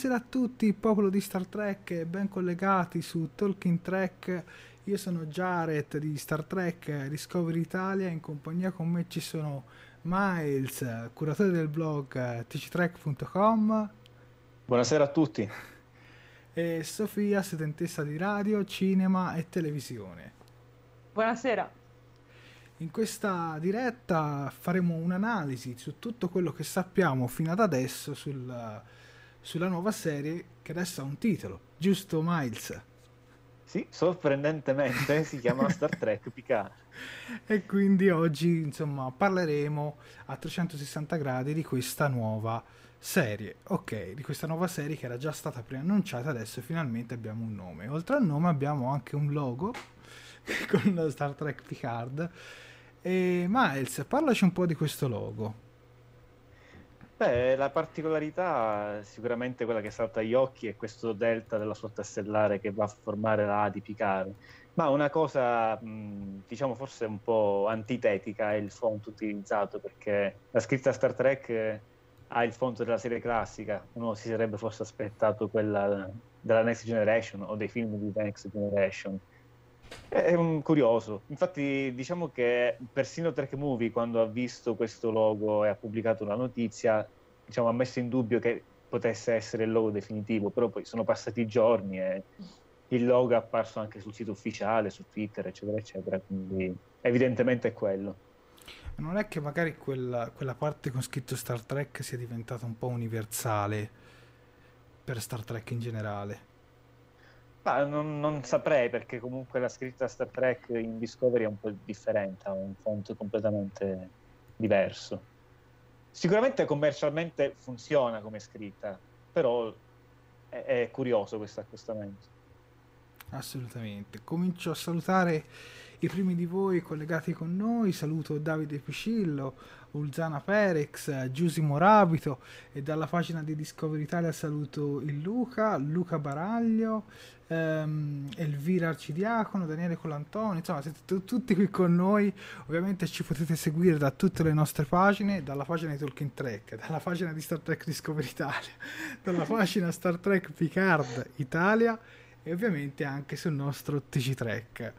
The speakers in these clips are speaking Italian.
Buonasera a tutti, popolo di Star Trek, ben collegati su Talking Trek. Io sono Jared di Star Trek Discovery Italia, in compagnia con me ci sono Miles, curatore del blog tctrek.com. Buonasera a tutti. E Sofia, studentessa di radio, cinema e televisione. Buonasera. In questa diretta faremo un'analisi su tutto quello che sappiamo fino ad adesso sul sulla nuova serie che adesso ha un titolo, giusto Miles? Sì, sorprendentemente si chiama Star Trek Picard. e quindi oggi, insomma, parleremo a 360 gradi di questa nuova serie. Ok, di questa nuova serie che era già stata preannunciata, adesso finalmente abbiamo un nome. Oltre al nome abbiamo anche un logo con Star Trek Picard. E Miles, parlaci un po' di questo logo. Beh, la particolarità sicuramente quella che salta agli occhi è questo delta della flotta stellare che va a formare la A di Picard. Ma una cosa, diciamo, forse un po' antitetica è il font utilizzato, perché la scritta Star Trek ha il font della serie classica. Uno si sarebbe forse aspettato quella della Next Generation o dei film di Next Generation. È un curioso. Infatti, diciamo che persino Trek Movie, quando ha visto questo logo e ha pubblicato la notizia, diciamo, ha messo in dubbio che potesse essere il logo definitivo, però poi sono passati giorni e il logo è apparso anche sul sito ufficiale, su Twitter, eccetera, eccetera. Quindi, evidentemente è quello. Non è che magari quella, quella parte con scritto Star Trek sia diventata un po' universale per Star Trek in generale? Ma non, non, saprei perché comunque la scritta Star Trek in Discovery è un po' differente, ha un font completamente diverso. Sicuramente commercialmente funziona come scritta, però è, è curioso questo accostamento. Assolutamente. Comincio a salutare i primi di voi collegati con noi. Saluto Davide Piscillo, Ulzana Perex, Giusimo Rabito e dalla pagina di Discovery Italia saluto il Luca, Luca Baraglio, ehm, Elvira Arcidiacono, Daniele Colantonio, insomma siete t- tutti qui con noi, ovviamente ci potete seguire da tutte le nostre pagine, dalla pagina di Talking Trek, dalla pagina di Star Trek Discovery Italia, dalla pagina Star Trek Picard Italia e ovviamente anche sul nostro TG Trek.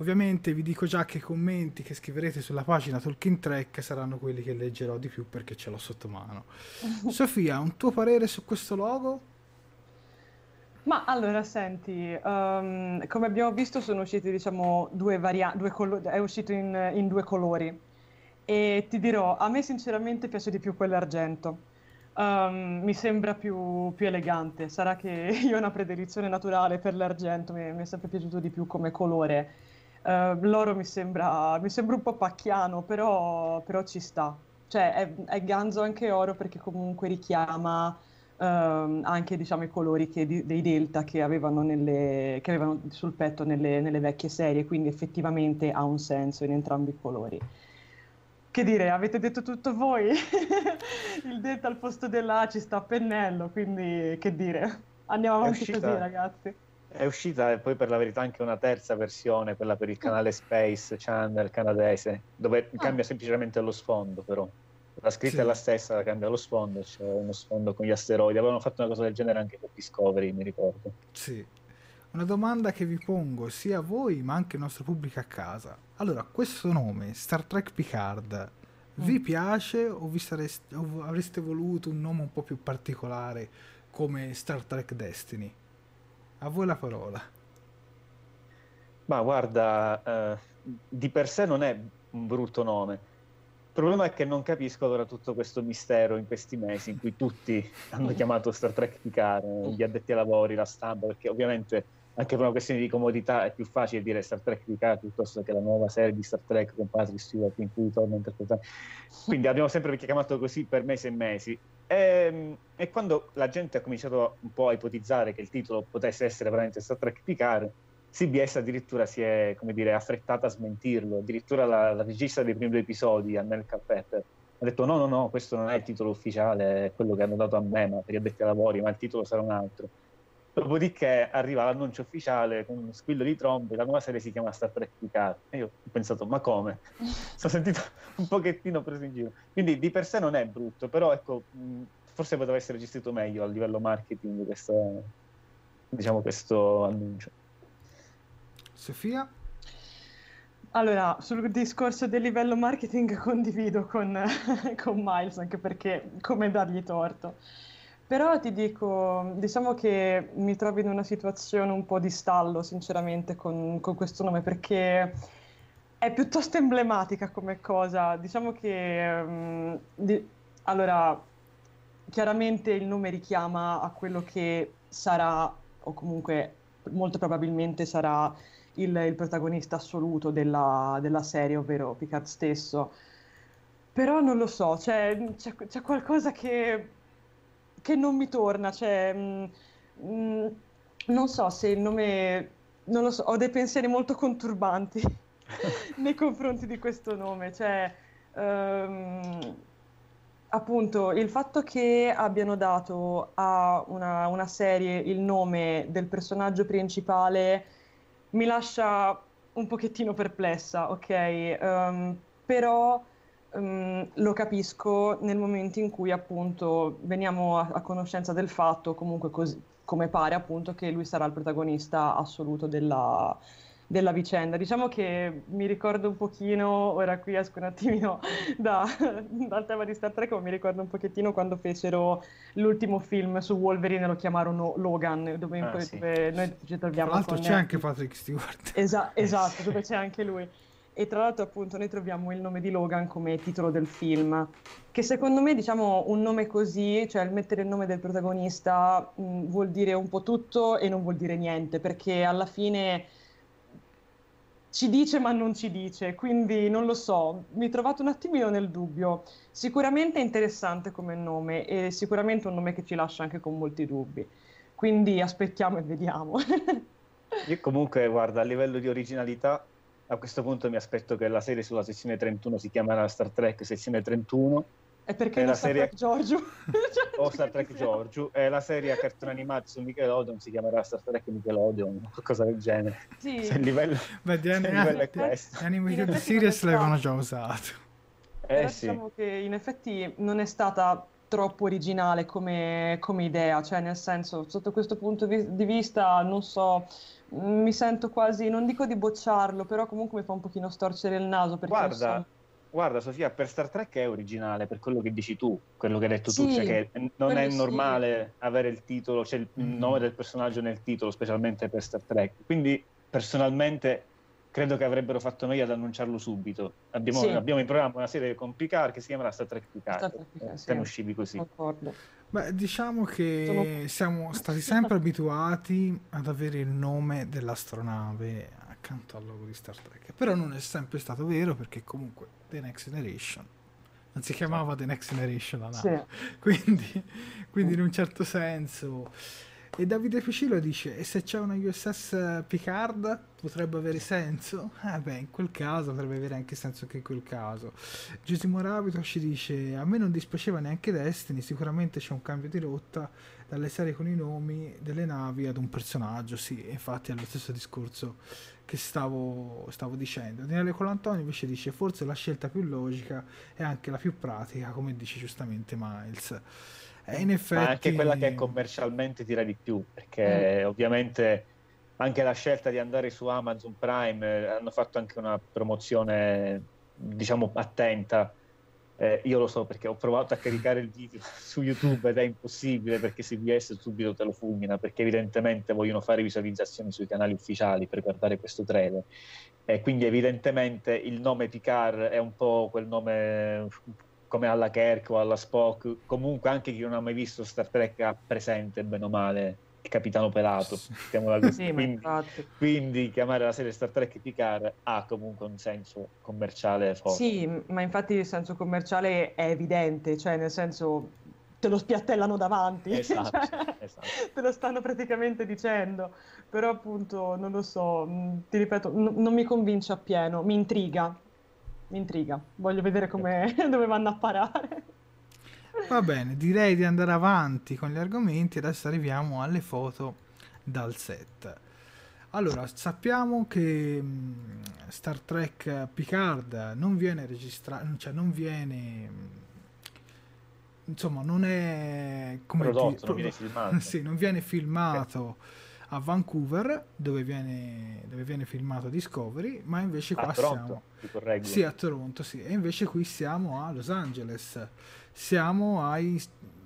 Ovviamente vi dico già che i commenti che scriverete sulla pagina Talking Track saranno quelli che leggerò di più perché ce l'ho sotto mano. Sofia, un tuo parere su questo logo? Ma allora, senti, um, come abbiamo visto sono usciti, diciamo, due varianti, colo- è uscito in, in, due colori e ti dirò, a me sinceramente piace di più quello argento. Um, mi sembra più, più, elegante, sarà che io ho una predilizione naturale per l'argento, mi, mi è sempre piaciuto di più come colore Uh, l'oro mi sembra, mi sembra, un po' pacchiano, però, però ci sta. Cioè è, è, ganzo anche oro perché comunque richiama uh, anche diciamo, i colori che, di, dei delta che avevano, nelle, che avevano, sul petto nelle, nelle, vecchie serie, quindi effettivamente ha un senso in entrambi i colori. Che dire, avete detto tutto voi? Il delta al posto della A ci sta a pennello, quindi che dire. Andiamo avanti così ragazzi. È uscita poi per la verità anche una terza versione, quella per il canale Space Channel canadese, dove ah. cambia semplicemente lo sfondo però. La scritta sì. è la stessa, cambia lo sfondo, c'è uno sfondo con gli asteroidi. Avevano fatto una cosa del genere anche per Discovery, mi ricordo. Sì. Una domanda che vi pongo sia a voi ma anche al nostro pubblico a casa. Allora, questo nome, Star Trek Picard, vi mm. piace o, vi sareste, o avreste voluto un nome un po' più particolare come Star Trek Destiny? A voi la parola. Ma guarda, eh, di per sé non è un brutto nome. Il problema è che non capisco allora tutto questo mistero in questi mesi in cui tutti hanno chiamato Star Trek Picard, gli addetti ai lavori, la stampa, perché ovviamente anche per una questione di comodità è più facile dire Star Trek Picard piuttosto che la nuova serie di Star Trek con Patrick Stewart in cui torna a interpretare. Quindi abbiamo sempre chiamato così per mesi e mesi. E, ehm, e, quando la gente ha cominciato un po' a ipotizzare che il titolo potesse essere veramente Star Trek Picard, CBS addirittura si è, dire, affrettata a smentirlo. Addirittura la, la regista dei primi due episodi, Annelka Pepper, ha detto no, no, no, questo non è il titolo ufficiale, è quello che hanno dato a me, ma per gli addetti ai lavori, ma il titolo sarà un altro. Dopodiché arriva l'annuncio ufficiale con uno squillo di trombe, la nuova serie si chiama Star Trek Picard. E io ho pensato, ma come? Sono sentito un pochettino preso in giro. Quindi di per sé non è brutto, però ecco, forse poteva essere gestito meglio a livello marketing questo, diciamo, questo annuncio. Sofia? Allora, sul discorso del livello marketing condivido con, con Miles, anche perché come dargli torto. Però ti dico, diciamo che mi trovo in una situazione un po' di stallo, sinceramente, con, con questo nome, perché è piuttosto emblematica come cosa. Diciamo che, um, di, allora, chiaramente il nome richiama a quello che sarà, o comunque molto probabilmente sarà il, il protagonista assoluto della, della, serie, ovvero Picard stesso. Però non lo so, c'è, c'è, c'è qualcosa che che non mi torna, cioè, mh, mm, mh, mm, non so se il nome, non lo so, ho dei pensieri molto conturbanti nei confronti di questo nome, cioè, um, appunto, il fatto che abbiano dato a una, una, serie il nome del personaggio principale mi lascia un pochettino perplessa, ok? Um, però um, lo capisco nel momento in cui appunto veniamo a, a conoscenza del fatto, comunque così, come pare appunto che lui sarà il protagonista assoluto della, della vicenda. Diciamo che mi ricordo un pochino, ora qui esco un attimino da, dal tema di Star Trek, ma mi ricordo un pochettino quando fecero l'ultimo film su Wolverine, lo chiamarono Logan, dove, ah, sì. dove noi ci troviamo. Tra l'altro c'è anche Patrick Stewart. Esa- esatto, dove c'è anche lui e tra l'altro appunto noi troviamo il nome di Logan come titolo del film, che secondo me diciamo un nome così, cioè mettere il nome del protagonista mh, vuol dire un po' tutto e non vuol dire niente, perché alla fine ci dice ma non ci dice, quindi non lo so, mi trovate un attimino nel dubbio. Sicuramente è interessante come nome e sicuramente un nome che ci lascia anche con molti dubbi, quindi aspettiamo e vediamo. Io comunque, guarda, a livello di originalità a questo punto mi aspetto che la serie sulla sezione 31 si chiamerà Star Trek sezione 31 e perché la serie Trek Giorgio? o Star Trek Giorgio e la serie a cartone animato su Nickelodeon si chiamerà Star Trek Nickelodeon o qualcosa del genere sì. se il livello, Beh, di anni, livello è questo animated series l'avevano già usato eh, sì. diciamo che in effetti non è stata troppo originale come, come idea cioè nel senso sotto questo punto di vista non so mi sento quasi, non dico di bocciarlo, però comunque mi fa un pochino storcere il naso. Guarda, so... guarda Sofia, per Star Trek è originale, per quello che dici tu, quello che hai detto sì, tu, cioè che non è normale sì. avere il titolo, cioè il mm-hmm. nome del personaggio nel titolo, specialmente per Star Trek. Quindi personalmente credo che avrebbero fatto meglio ad annunciarlo subito. Abbiamo, sì. abbiamo in programma una serie con Picard che si chiamerà Star Trek Picard. Star Trek Picard, eh, sì. uscivi così. Concordo. Beh, diciamo che siamo stati sempre abituati ad avere il nome dell'astronave accanto al logo di Star Trek, però non è sempre stato vero perché comunque The Next Generation non si chiamava The Next Generation la nave, sì. quindi, quindi in un certo senso e Davide Ficillo dice: E se c'è una USS Picard potrebbe avere senso? Eh beh, in quel caso potrebbe avere anche senso anche in quel caso. Giusimo Rabito ci dice: A me non dispiaceva neanche Destiny, sicuramente c'è un cambio di rotta dalle serie con i nomi delle navi ad un personaggio. Sì, infatti è lo stesso discorso che stavo, stavo dicendo. Daniele Colantonio invece dice: Forse la scelta più logica è anche la più pratica, come dice giustamente Miles. E in effetti... Ma anche quella che commercialmente tira di più, perché mm. ovviamente anche la scelta di andare su Amazon Prime eh, hanno fatto anche una promozione, diciamo, attenta. Eh, io lo so perché ho provato a caricare il video su YouTube ed è impossibile perché CBS subito te lo fulmina perché evidentemente vogliono fare visualizzazioni sui canali ufficiali per guardare questo trailer. E quindi evidentemente il nome Picard è un po' quel nome come alla Kirk o alla Spock, comunque anche chi non ha mai visto Star Trek ha presente bene o male il capitano pelato. Sì, quindi, quindi, chiamare la serie Star Trek Picard ha comunque un senso commerciale forte. Sì, ma infatti il senso commerciale è evidente, cioè nel senso te lo spiattellano davanti, esatto, cioè, esatto. te lo stanno praticamente dicendo, però appunto non lo so, ti ripeto, n- non mi convince appieno, mi intriga, mi intriga, voglio vedere come, dove vanno a parare. Va bene, direi di andare avanti con gli argomenti. Adesso arriviamo alle foto dal set. Allora, sappiamo che mm, Star Trek Picard non viene registrato, cioè non viene insomma, non è come prodotto, non viene filmato. sì, non viene filmato a Vancouver, dove viene, dove viene filmato Discovery, ma invece qua a Toronto, siamo Sì, a Toronto, sì, e invece qui siamo a Los Angeles siamo ai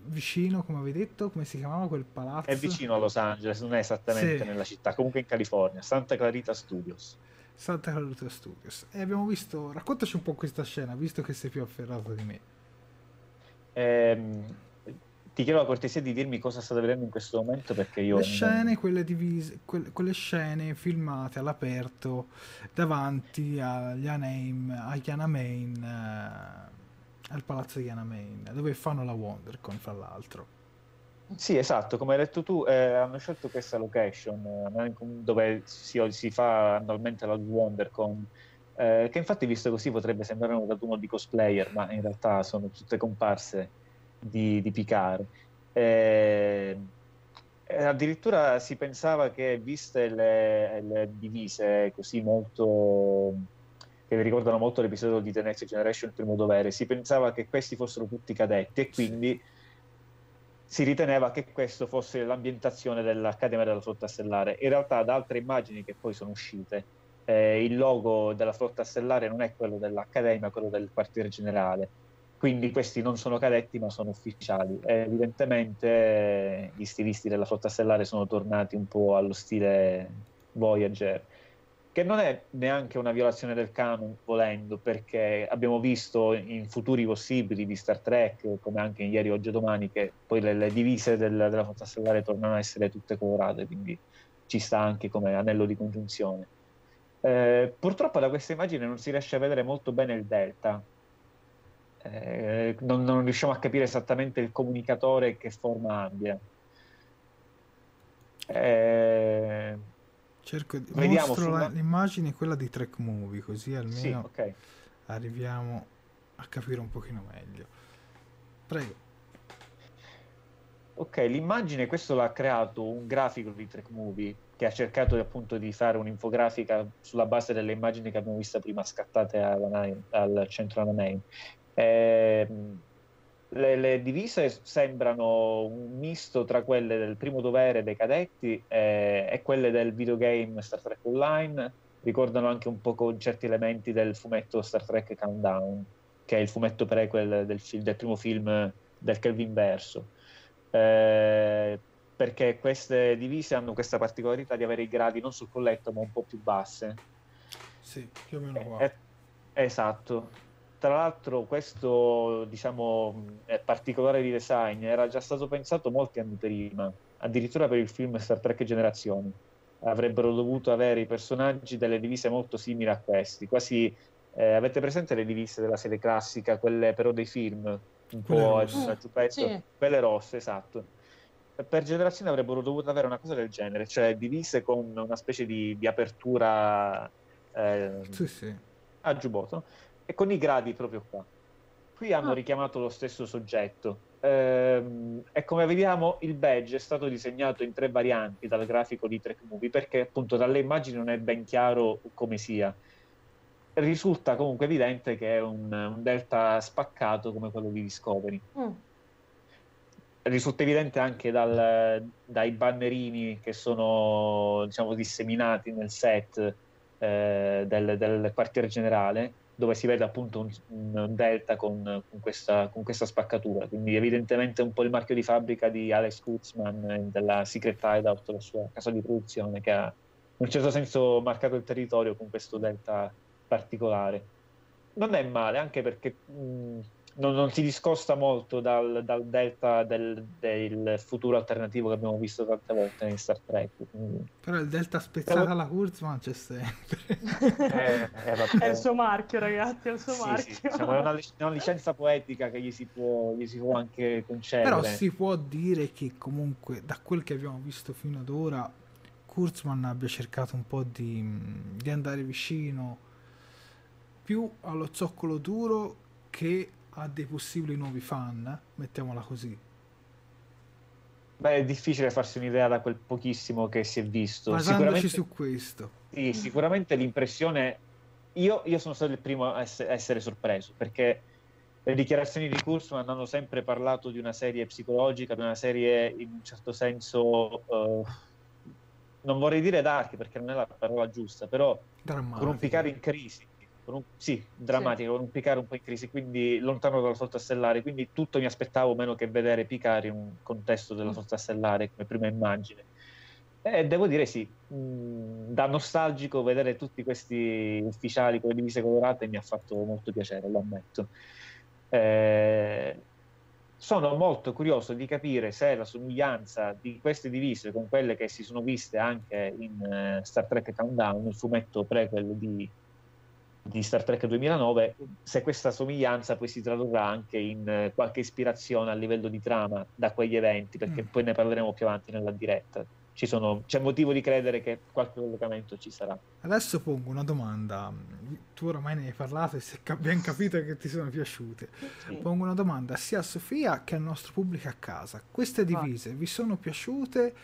vicino, come avevi detto, come si chiamava quel palazzo? È vicino a Los Angeles, non è esattamente sì. nella città, comunque in California, Santa Clarita Studios. Santa Clarita Studios. E abbiamo visto, raccontaci un po' questa scena, visto che sei più afferrato di me. Ehm, ti chiedo la cortesia di dirmi cosa state vedendo in questo momento perché io... Le scene, quelle, divise, quelle, quelle scene filmate all'aperto davanti agli Anaheim, agli Anaheim eh, al palazzo di Anamain, dove fanno la WonderCon, fra l'altro. Sì, esatto, come hai detto tu, eh, hanno scelto questa location eh, dove si, si, fa annualmente la WonderCon, eh, che infatti visto così potrebbe sembrare un raduno di cosplayer, ma in realtà sono tutte comparse di, di Picard. Eh, addirittura si pensava che, viste le, le divise così molto che ricordano molto l'episodio di The Next Generation, il primo dovere, si pensava che questi fossero tutti cadetti e quindi si riteneva che questo fosse l'ambientazione dell'Accademia della Flotta Stellare. In realtà da altre immagini che poi sono uscite, eh, il logo della Flotta Stellare non è quello dell'Accademia, ma quello del quartiere generale. Quindi questi non sono cadetti ma sono ufficiali. E evidentemente eh, gli stilisti della Flotta Stellare sono tornati un po' allo stile Voyager che non è neanche una violazione del canon volendo, perché abbiamo visto in futuri possibili di Star Trek, come anche in ieri, oggi e domani, che poi le, le divise del, della flotta stellare tornano a essere tutte colorate, quindi ci sta anche come anello di congiunzione. Eh, purtroppo da questa immagine non si riesce a vedere molto bene il delta, eh, non, non riusciamo a capire esattamente il comunicatore che forma abbia. Eh, Cerco di Vediamo mostro sulla... l'immagine quella di Track Movie, così almeno sì, okay. arriviamo a capire un pochino meglio. Prego. Ok, l'immagine, questo l'ha creato un grafico di Track Movie che ha cercato appunto di fare un'infografica sulla base delle immagini che abbiamo visto prima scattate al centro Anaheim. Eh, le, le, divise sembrano un misto tra quelle del primo dovere dei cadetti e, e, quelle del videogame Star Trek Online. Ricordano anche un po' con certi elementi del fumetto Star Trek Countdown, che è il fumetto prequel del, film, del primo film del Kelvin Verso. Eh, perché queste divise hanno questa particolarità di avere i gradi non sul colletto ma un po' più basse. Sì, più o meno qua. Eh, esatto tra l'altro questo diciamo, particolare di design era già stato pensato molti anni prima, addirittura per il film Star Trek Generazioni. Avrebbero dovuto avere i personaggi delle divise molto simili a questi, quasi eh, avete presente le divise della serie classica, quelle però dei film, un quelle po' a giubbetto, sì. quelle rosse, esatto. Per generazione avrebbero dovuto avere una cosa del genere, cioè divise con una specie di, di apertura eh, sì, sì. a giubbotto e con i gradi proprio qua. Qui hanno ah. richiamato lo stesso soggetto. Ehm, e come vediamo il badge è stato disegnato in tre varianti dal grafico di Trek Movie perché appunto dalle immagini non è ben chiaro come sia. Risulta comunque evidente che è un, un delta spaccato come quello di Discovery. Mm. Risulta evidente anche dal, dai bannerini che sono diciamo disseminati nel set eh, del, del quartier generale dove si vede appunto un, un delta con, con, questa, con, questa, spaccatura. Quindi evidentemente un po' il marchio di fabbrica di Alex Kutzman della Secret Hideout, la sua casa di produzione, che ha in un certo senso marcato il territorio con questo delta particolare. Non è male, anche perché mh, non, non, si discosta molto dal, dal delta del, del, futuro alternativo che abbiamo visto tante volte in Star Trek. Quindi... Però il delta spezzato Però... alla Kurzman c'è sempre. eh, eh, è il suo marchio, ragazzi, è il suo sì, marchio. Sì, diciamo, è, una, una, licenza poetica che gli si, può, gli si può anche concedere. Però si può dire che comunque, da quel che abbiamo visto fino ad ora, Kurzman abbia cercato un po' di, di andare vicino più allo zoccolo duro che a dei possibili nuovi fan, mettiamola così. Beh, è difficile farsi un'idea da quel pochissimo che si è visto. Basandoci su questo. Sì, sicuramente l'impressione... Io, io sono stato il primo a essere, sorpreso, perché le dichiarazioni di Kurzman hanno sempre parlato di una serie psicologica, di una serie in un certo senso... Uh, non vorrei dire dark perché non è la parola giusta, però Drammatico. con un picare in crisi un, sì, drammatico, sì. con un Picard un po' in crisi, quindi lontano dalla flotta stellare, quindi tutto mi aspettavo meno che vedere Picard in un contesto della mm. flotta stellare come prima immagine. E devo dire sì, mh, da nostalgico vedere tutti questi ufficiali con le divise colorate mi ha fatto molto piacere, lo ammetto. Eh, sono molto curioso di capire se la somiglianza di queste divise con quelle che si sono viste anche in uh, Star Trek Countdown, il fumetto prequel di di Star Trek 2009, se questa somiglianza poi si tradurrà anche in eh, qualche ispirazione a livello di trama da quegli eventi, perché mm. poi ne parleremo più avanti nella diretta. Sono, c'è motivo di credere che qualche collocamento ci sarà. Adesso pongo una domanda. Tu oramai ne hai parlato e è ben capito che ti sono piaciute. Sì. Pongo una domanda sia a Sofia che al nostro pubblico a casa. Queste divise ah. vi sono piaciute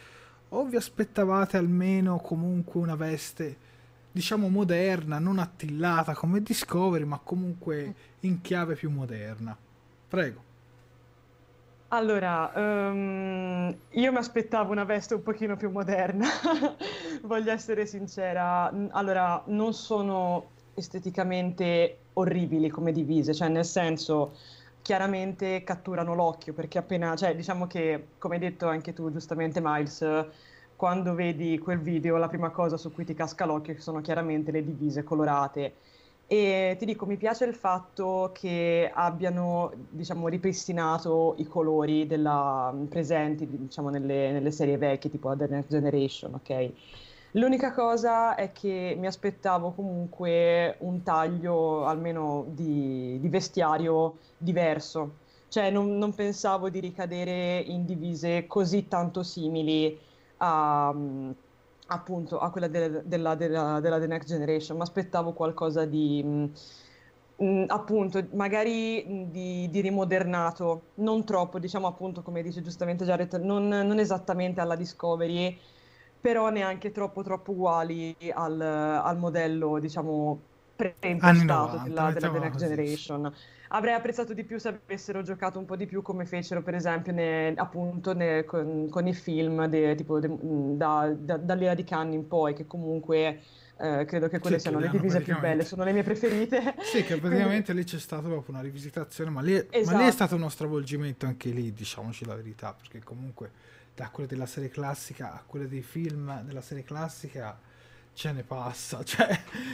o vi aspettavate almeno comunque una veste? Diciamo moderna, non attillata come Discovery, ma comunque in chiave più moderna. Prego. Allora, um, io mi aspettavo una veste un pochino più moderna, voglio essere sincera. Allora, non sono esteticamente orribili come divise, cioè nel senso chiaramente catturano l'occhio perché appena, cioè diciamo che come hai detto anche tu giustamente Miles, quando vedi quel video la prima cosa su cui ti casca l'occhio sono chiaramente le divise colorate. E ti dico, mi piace il fatto che abbiano, diciamo, ripristinato i colori della, presenti, diciamo, nelle, nelle, serie vecchie, tipo The Next Generation, ok? L'unica cosa è che mi aspettavo comunque un taglio, almeno di, di vestiario, diverso. Cioè, non, non pensavo di ricadere in divise così tanto simili a, appunto a quella de- della, della, della, The Next Generation, ma aspettavo qualcosa di mh, mm, appunto magari di, di, rimodernato, non troppo, diciamo appunto come dice giustamente Jared, non, non esattamente alla Discovery, però neanche troppo troppo uguali al, al modello diciamo preimpostato della, della The Next Generation. Avrei apprezzato di più se avessero giocato un po' di più come fecero per esempio ne, appunto ne, con, con, i film de, tipo de, da, da, dall'era di Cannes in poi che comunque eh, credo che quelle sì, siano le divise più belle, sono le mie preferite. Sì, che praticamente lì c'è stata proprio una rivisitazione, ma lì, esatto. ma lì, è esatto. stato uno stravolgimento anche lì, diciamoci la verità, perché comunque da quelle della serie classica a quelle dei film della serie classica ce ne passa, cioè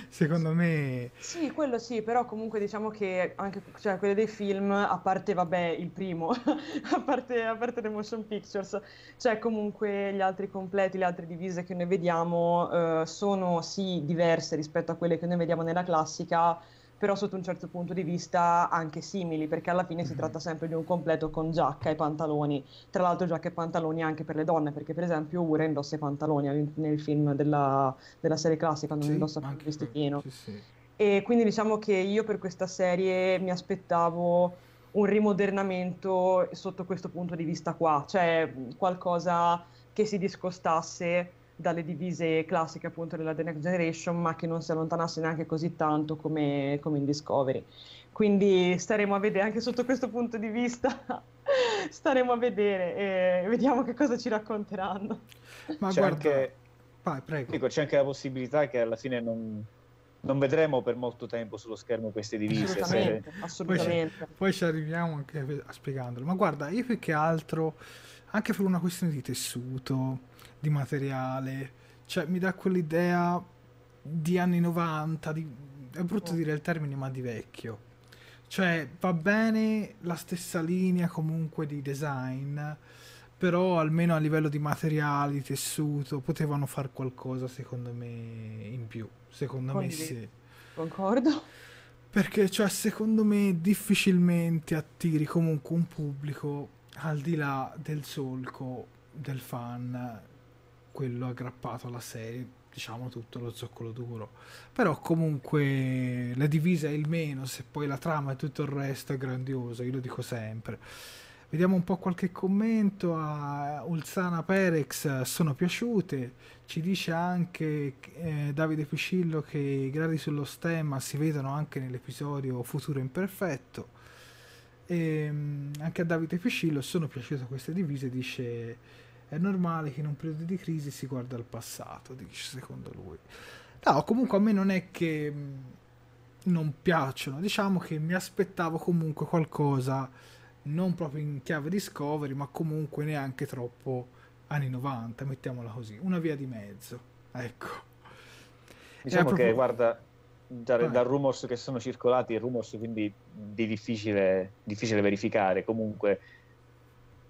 secondo me... Sì, quello sì, però comunque diciamo che anche cioè, quelle dei film, a parte vabbè il primo, a, parte, a parte le motion pictures, cioè comunque gli altri completi, le altre divise che noi vediamo eh, sono sì diverse rispetto a quelle che noi vediamo nella classica, però sotto un certo punto di vista anche simili, perché alla fine mm-hmm. si mhm. tratta sempre di un completo con giacca e pantaloni. Tra l'altro giacca e pantaloni anche per le donne, perché per esempio Ura indossa i pantaloni nel film della, della serie classica, non sì, indossa più il vestitino. Sì, sì. E quindi diciamo che io per questa serie mi aspettavo un rimodernamento sotto questo punto di vista qua, cioè qualcosa che si discostasse dalle divise classiche appunto della The Next Generation, ma che non si allontanasse neanche così tanto come, come in Discovery. Quindi staremo a vedere anche sotto questo punto di vista, staremo a vedere e vediamo che cosa ci racconteranno. Ma c'è guarda, anche, vai, prego. Dico, c'è anche la possibilità che alla fine non, non vedremo per molto tempo sullo schermo queste divise. Assolutamente, se... assolutamente. Poi, poi, ci arriviamo anche a spiegandolo. Ma guarda, io più che altro, anche per una questione di tessuto, di materiale, cioè mi dà quell'idea di anni 90, di... è brutto oh. dire il termine, ma di vecchio. Cioè, va bene la stessa linea comunque di design, però almeno a livello di materiali, tessuto, potevano fare qualcosa secondo me in più. Secondo Condivido. me sì. Concordo. Perché, cioè, secondo me difficilmente attiri comunque un pubblico al di là del solco del fan, quello aggrappato alla serie, diciamo tutto lo zoccolo duro. Però comunque la divisa è il meno, se poi la trama e tutto il resto è grandioso, io lo dico sempre. Vediamo un po' qualche commento a Ulzana Perex, sono piaciute. Ci dice anche eh, Davide Piscillo che i gradi sullo stemma si vedono anche nell'episodio Futuro Imperfetto. E ehm, anche a Davide Piscillo sono piaciute queste divise, dice è normale che in un periodo di crisi si guarda al passato, dice secondo lui. No, comunque a me non è che mm, non piacciono, diciamo che mi aspettavo comunque qualcosa non proprio in chiave Discovery, ma comunque neanche troppo anni 90, mettiamola così, una via di mezzo. Ecco. Diciamo proprio... che, guarda, da, da, rumors che sono circolati, rumors quindi di difficile, difficile verificare, comunque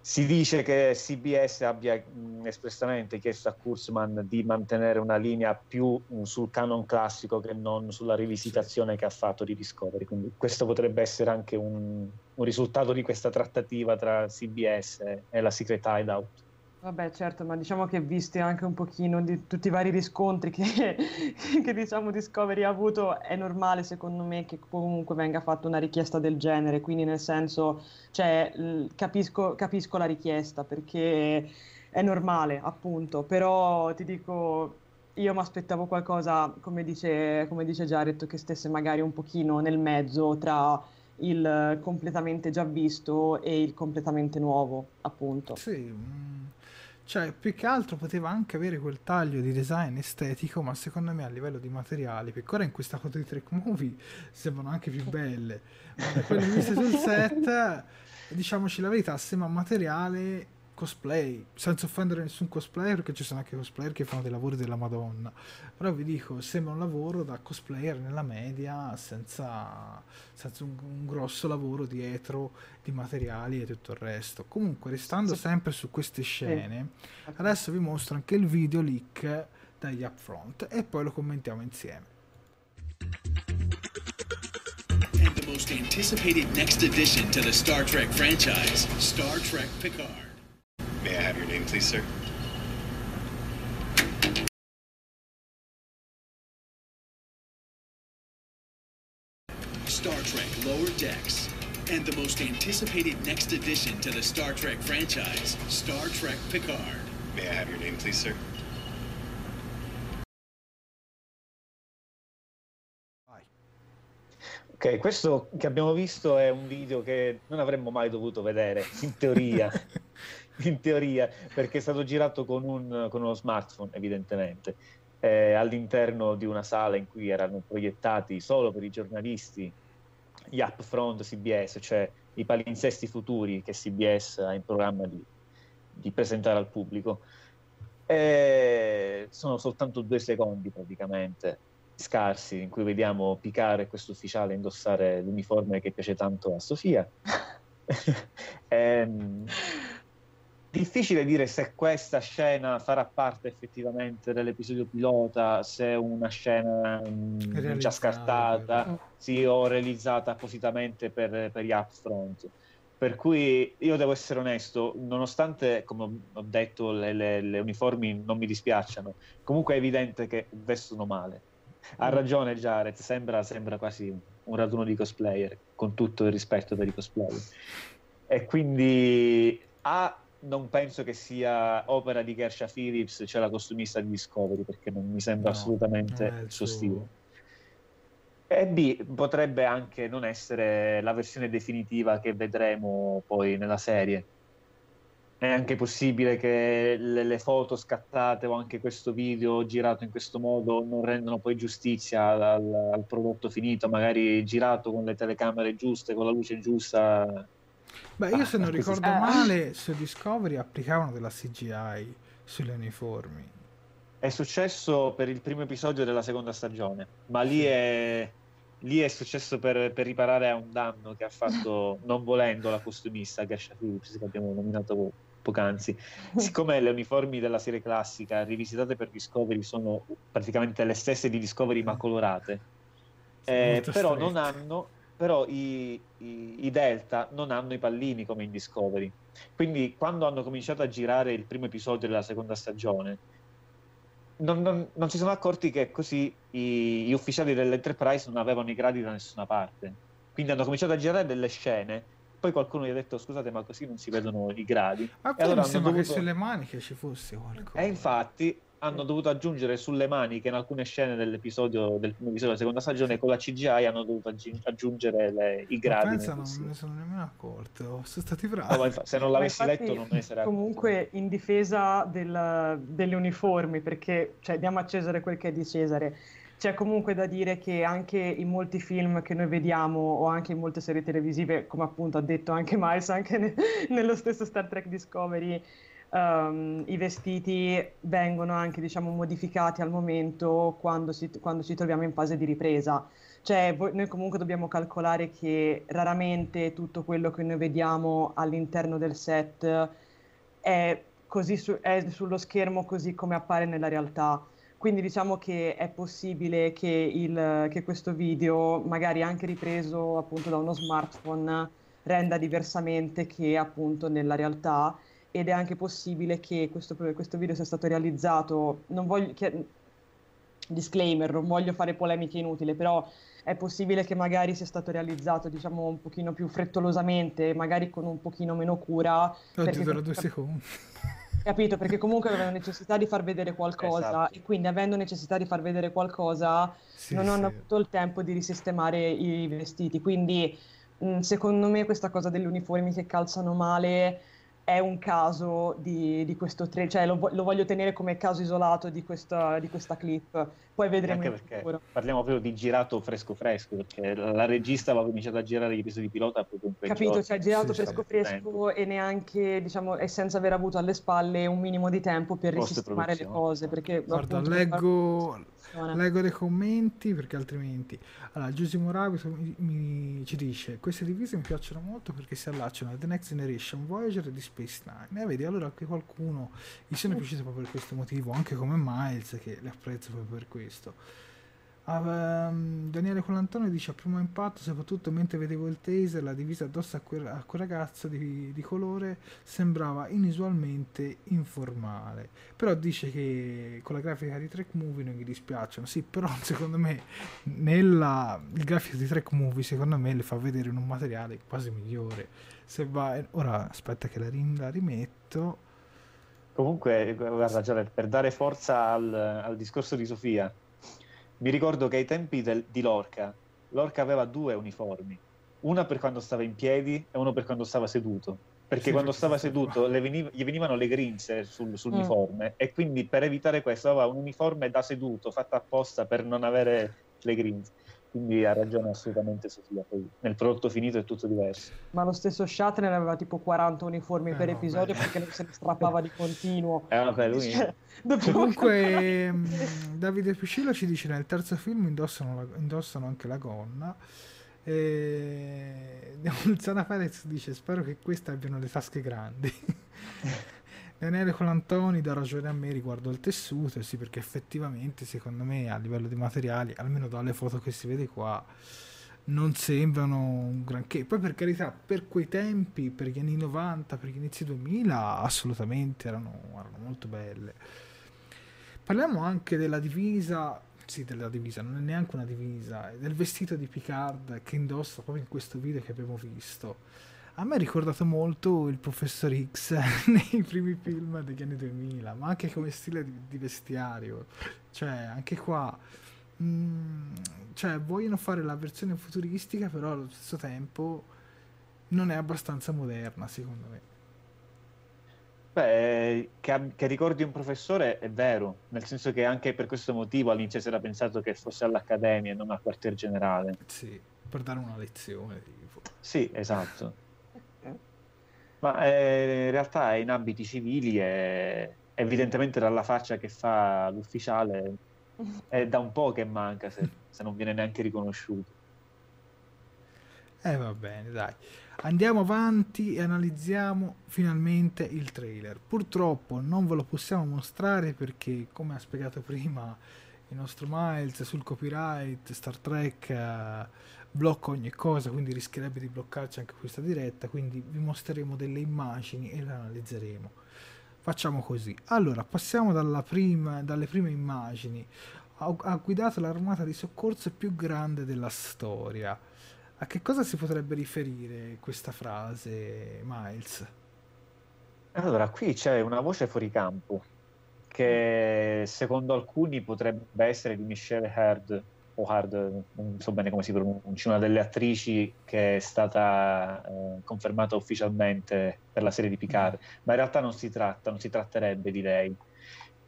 si dice che CBS abbia mh, espressamente chiesto a Kurzman di mantenere una linea più mh, sul canon classico che non sulla rivisitazione che ha fatto di Discovery. Quindi questo potrebbe essere anche un, un risultato di questa trattativa tra CBS e la Secret Hideout. Vabbè, certo, ma diciamo che visti anche un pochino di tutti i vari riscontri che, che diciamo Discovery ha avuto, è normale secondo me che comunque venga fatta una richiesta del genere, quindi nel senso, cioè, capisco, capisco la richiesta perché è normale, appunto, però ti dico, io mi aspettavo qualcosa, come dice, come dice Jared, che stesse magari un pochino nel mezzo tra il completamente già visto e il completamente nuovo, appunto. Sì, mm, cioè, più che altro poteva anche avere quel taglio di design estetico, ma secondo me a livello di materiali, perché ora in questa foto di Trek Movie sembrano anche più belle. Ma quelle viste sul set, diciamoci la verità, sembra materiale cosplay, senza offendere nessun cosplayer, perché ci sono anche cosplayer che fanno dei lavori della Madonna. Però vi dico, sembra un lavoro da cosplayer nella media, senza, senza un, un, grosso lavoro dietro di materiali e tutto il resto. Comunque, restando sì. sempre su queste scene, sì. adesso vi mostro anche il video leak dagli upfront e poi lo commentiamo insieme. And the most anticipated next addition to the Star Trek franchise, Star Trek Picard. May I have your name, please, sir? Star Trek Lower Decks, and the most anticipated next addition to the Star Trek franchise, Star Trek Picard. May I have your name, please, sir? Ok, questo che abbiamo visto è un video che non avremmo mai dovuto vedere, in teoria. in teoria, perché è stato girato con, un, con uno smartphone, evidentemente, eh, all'interno di una sala in cui erano proiettati solo per i giornalisti gli upfront CBS, cioè i palinsesti futuri che CBS ha in programma di, di presentare al pubblico. E sono soltanto due secondi praticamente scarsi in cui vediamo Picard e questo ufficiale indossare l'uniforme che piace tanto a Sofia. e, ehm, difficile dire se questa scena farà parte effettivamente dell'episodio pilota, se è una scena mh, mm, già scartata, sì, o realizzata appositamente per, per gli upfront. Per cui io devo essere onesto, nonostante, come ho detto, le, le, le uniformi non mi dispiacciono, comunque è evidente che vestono male. Ha mm. ragione Jared, sembra, sembra quasi un raduno di cosplayer, con tutto il rispetto per i cosplayer. E quindi ha non penso che sia opera di Gersha Phillips, cioè la costumista di Discovery, perché non mi sembra no, assolutamente il suo stile. E B potrebbe anche non essere la versione definitiva che vedremo poi nella serie. È anche possibile che le, le, foto scattate o anche questo video girato in questo modo non rendono poi giustizia al, al, prodotto finito, magari girato con le telecamere giuste, con la luce giusta. Beh, io se non ricordo eh. male, su Discovery applicavano della CGI sugli uniformi. È successo per il primo episodio della seconda stagione, ma lì è lì è successo per, per, riparare a un danno che ha fatto non volendo la costumista Gasha Phillips che abbiamo nominato poc'anzi. Siccome le uniformi della serie classica rivisitate per Discovery sono praticamente le stesse di Discovery ma colorate, eh, però, non hanno, però i, i, i, Delta non hanno i pallini come in Discovery. Quindi quando hanno cominciato a girare il primo episodio della seconda stagione, non, non, non, si sono accorti che così i, gli ufficiali dell'Enterprise non avevano i gradi da nessuna parte. Quindi hanno cominciato a girare delle scene. Poi qualcuno gli ha detto: Scusate, ma così non si vedono i gradi. Ma allora mi sembra dovuto... che sulle maniche ci fosse qualcosa. E infatti hanno dovuto aggiungere sulle maniche in alcune scene dell'episodio del primo episodio della seconda stagione con la CGI hanno dovuto aggiungere le, i gradi. Ma pensa, non me ne sono nemmeno accorto. Sono stati bravi. No, infa- se non l'avessi letto, non me ne sarei Comunque, in difesa del, delle uniformi, perché cioè, diamo a Cesare quel che è di Cesare. C'è comunque da dire che anche in molti film che noi vediamo o anche in molte serie televisive, come appunto ha detto anche Miles, anche ne- nello stesso Star Trek Discovery, um, i vestiti vengono anche diciamo, modificati al momento quando, si, quando ci troviamo in fase di ripresa. Cioè, noi comunque dobbiamo calcolare che raramente tutto quello che noi vediamo all'interno del set è, così su, è sullo schermo così come appare nella realtà. Quindi diciamo che è possibile che, il, che questo video, magari anche ripreso appunto da uno smartphone, renda diversamente che appunto nella realtà ed è anche possibile che questo, questo video sia stato realizzato, non voglio, che, disclaimer, non voglio fare polemiche inutili, però è possibile che magari sia stato realizzato diciamo un pochino più frettolosamente, magari con un pochino meno cura. Oggi per due secondi. Capito? Perché comunque avevano necessità di far vedere qualcosa esatto. e quindi avendo necessità di far vedere qualcosa sì, non sì. hanno avuto il tempo di risistemare i vestiti. Quindi mh, secondo me questa cosa degli uniformi che calzano male è un caso di, di questo trailer, cioè lo, lo, voglio tenere come caso isolato di questa, di questa clip, poi vedremo Anche perché parliamo proprio di girato fresco fresco, perché la regista aveva cominciato a girare gli episodi pilota proprio un Capito, cioè girato sì, fresco fresco e neanche, diciamo, e senza aver avuto alle spalle un minimo di tempo per risistemare le cose, perché... Guarda, appunto, leggo Leggo dei commenti perché altrimenti. Allora, Giusimo Rabito mi, mi, ci dice: Queste divise mi piacciono molto perché si allacciano a The Next Generation, Voyager e di Space Nine. E vedi, allora anche qualcuno gli sono piaciute proprio per questo motivo, anche come Miles, che le apprezzo proprio per questo. Um, Daniele Colantone dice a primo impatto, soprattutto mentre vedevo il taser, la divisa addosso a quel, a quel ragazzo di, di, colore sembrava inusualmente informale. Però dice che con la grafica di Track Movie non gli dispiacciono. Sì, però secondo me nella, il grafico di Track Movie secondo me le fa vedere in un materiale quasi migliore. Se va, ora aspetta che la, la rimetto. Comunque, guarda, per dare forza al, al discorso di Sofia, mi ricordo che ai tempi del, di Lorca, Lorca aveva due uniformi, una per quando stava in piedi e uno per quando stava seduto. Perché sì, quando stava seduto veniv- gli venivano le grinze sul, sull'uniforme mm. e quindi per evitare questo aveva un uniforme da seduto fatto apposta per non avere le grinze quindi ha ragione assolutamente Sofia. Poi nel prodotto finito è tutto diverso. Ma lo stesso Shatner aveva tipo 40 uniformi eh, per no, episodio beh. perché se ne strappava di continuo. Eh, vabbè, lui... Cioè, Comunque, mm, Davide Piscillo ci dice: Nel terzo film indossano, la, indossano anche la gonna. E Zana Perez dice: Spero che queste abbiano le tasche grandi. Daniele Colantoni dà ragione a me riguardo al tessuto, sì, perché effettivamente secondo me a livello di materiali, almeno dalle foto che si vede qua, non sembrano un granché. Poi per carità, per quei tempi, per gli anni 90, per gli inizi 2000, assolutamente erano, erano molto belle. Parliamo anche della divisa, sì, della divisa, non è neanche una divisa, è del vestito di Picard che indossa proprio in questo video che abbiamo visto a me ha ricordato molto il professor X nei primi film degli anni 2000, ma anche come stile di, di vestiario. Cioè, anche qua mh, mm, cioè, vogliono fare la versione futuristica, però allo stesso tempo non è abbastanza moderna, secondo me. Beh, che, che, ricordi un professore è vero, nel senso che anche per questo motivo all'inizio si era pensato che fosse all'Accademia e non al quartier generale. Sì, per dare una lezione. Tipo. Sì, esatto. Ma eh, in realtà è in abiti civili e evidentemente dalla faccia che fa l'ufficiale è da un po' che manca se, se non viene neanche riconosciuto. Eh va bene, dai. Andiamo avanti e analizziamo finalmente il trailer. Purtroppo non ve lo possiamo mostrare perché, come ha spiegato prima il nostro Miles sul copyright, Star Trek eh, blocca ogni cosa, quindi rischierebbe di bloccarci anche questa diretta, quindi vi mostreremo delle immagini e le analizzeremo. Facciamo così. Allora, passiamo prima, dalle prime immagini. Ha, ha guidato l'armata di soccorso più grande della storia a che cosa si potrebbe riferire questa frase, Miles? Allora, qui c'è una voce fuori campo che secondo alcuni potrebbe essere di Michelle Hurd o Hard, non so bene come si pronuncia, una delle attrici che è stata eh, confermata ufficialmente per la serie di Picard, mm. ma in realtà non si tratta, non si tratterebbe di lei.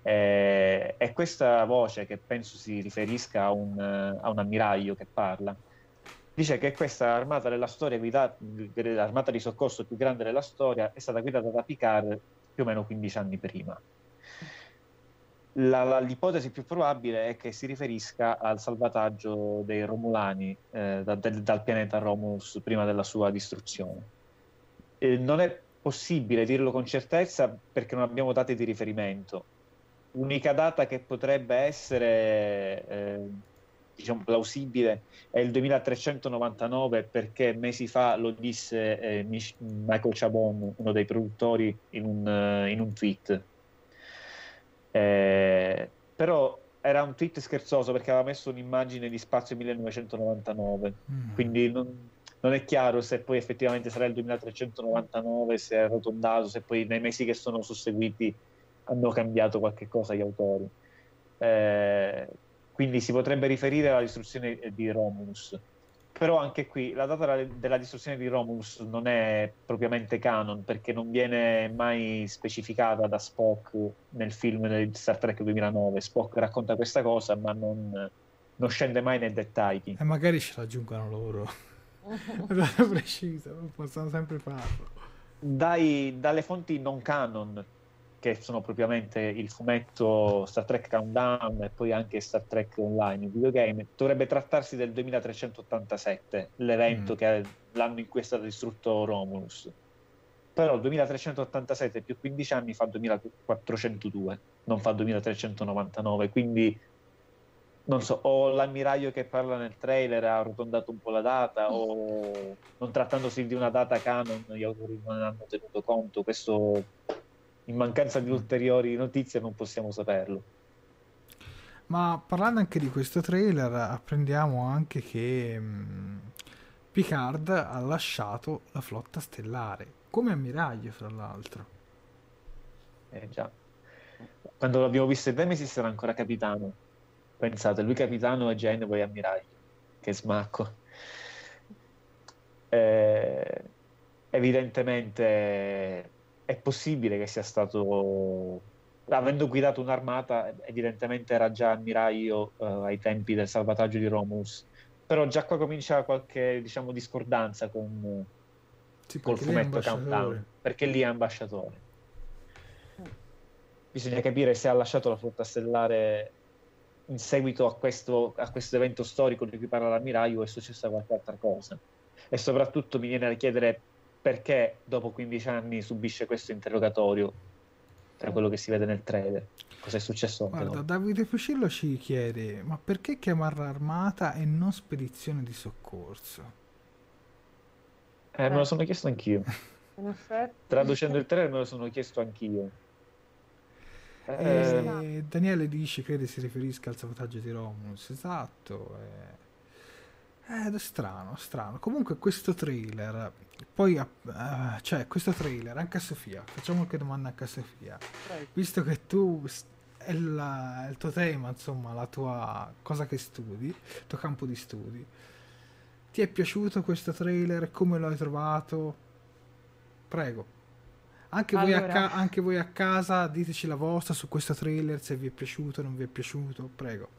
Eh, è questa voce che penso si riferisca a un, a un ammiraglio che parla dice che questa armata della storia, guidata, l'armata di soccorso più grande della storia, è stata guidata da Picard più o meno 15 anni prima. La, la, l'ipotesi più probabile è che si riferisca al salvataggio dei Romulani eh, da, del, dal pianeta Romulus prima della sua distruzione. Eh, non è possibile dirlo con certezza perché non abbiamo date di riferimento. L'unica data che potrebbe essere eh, diciamo, plausibile è il 2399 perché mesi fa lo disse eh, Michael Chabon, uno dei produttori, in un, uh, in un tweet. Eh, però era un tweet scherzoso perché aveva messo un'immagine di spazio 1999, mm. quindi non, non, è chiaro se poi effettivamente sarà il 2399, se è arrotondato, se poi nei mesi che sono susseguiti hanno cambiato qualche cosa gli autori. Eh, quindi si potrebbe riferire alla distruzione di Romulus. Però anche qui la data della distruzione di Romulus non è propriamente canon perché non viene mai specificata da Spock nel film di Star Trek 2009. Spock racconta questa cosa ma non, non scende mai nei dettagli. E magari ce l'aggiungono loro. è preciso, possono sempre farlo. Dai, dalle fonti non canon che sono propriamente il fumetto Star Trek Countdown e poi anche Star Trek Online, il videogame, dovrebbe trattarsi del 2387, l'evento mm. che è l'anno in cui è stato distrutto Romulus. Però il 2387 più 15 anni fa 2402, non fa 2399, quindi non so, o l'ammiraglio che parla nel trailer ha arrotondato un po' la data, o non trattandosi di una data canon, gli autori non ne hanno tenuto conto. Questo in mancanza di ulteriori notizie non possiamo saperlo. Ma parlando anche di questo trailer, apprendiamo anche che mh, mm, Picard ha lasciato la flotta stellare, come ammiraglio fra l'altro. Eh già. Quando l'abbiamo visto in Nemesis era ancora capitano. Pensate, lui capitano e Jane poi ammiraglio. Che smacco. Eh, evidentemente è possibile che sia stato avendo guidato un'armata evidentemente era già ammiraglio uh, ai tempi del salvataggio di Romulus. Però già qua comincia qualche diciamo discordanza con sì, col fumetto Countdown perché lì è ambasciatore. Bisogna capire se ha lasciato la flotta stellare in seguito a questo, a questo evento storico di cui parla l'ammiraglio è successa qualche altra cosa. E soprattutto mi viene da chiedere perché dopo 15 anni subisce questo interrogatorio tra quello che si vede nel trailer. Cosa è successo? Guarda? Davide Fucillo ci chiede: ma perché chiamarla armata e non spedizione di soccorso? Eh, me lo sono chiesto anch'io. Traducendo il trailer me lo sono chiesto anch'io. Eh, eh, Daniele dice crede si riferisca al sabotaggio di Romulus. Esatto. Eh. Ed è strano, strano. Comunque questo trailer, poi uh, cioè questo trailer anche a Sofia, facciamo qualche domanda anche a Sofia. Visto che tu è, la, è, il tuo tema, insomma, la tua cosa che studi, il tuo campo di studi. Ti è piaciuto questo trailer? Come lo hai trovato? Prego. Anche, voi a Allora. ca- anche voi a casa diteci la vostra su questo trailer, se vi è piaciuto, non vi è piaciuto, prego.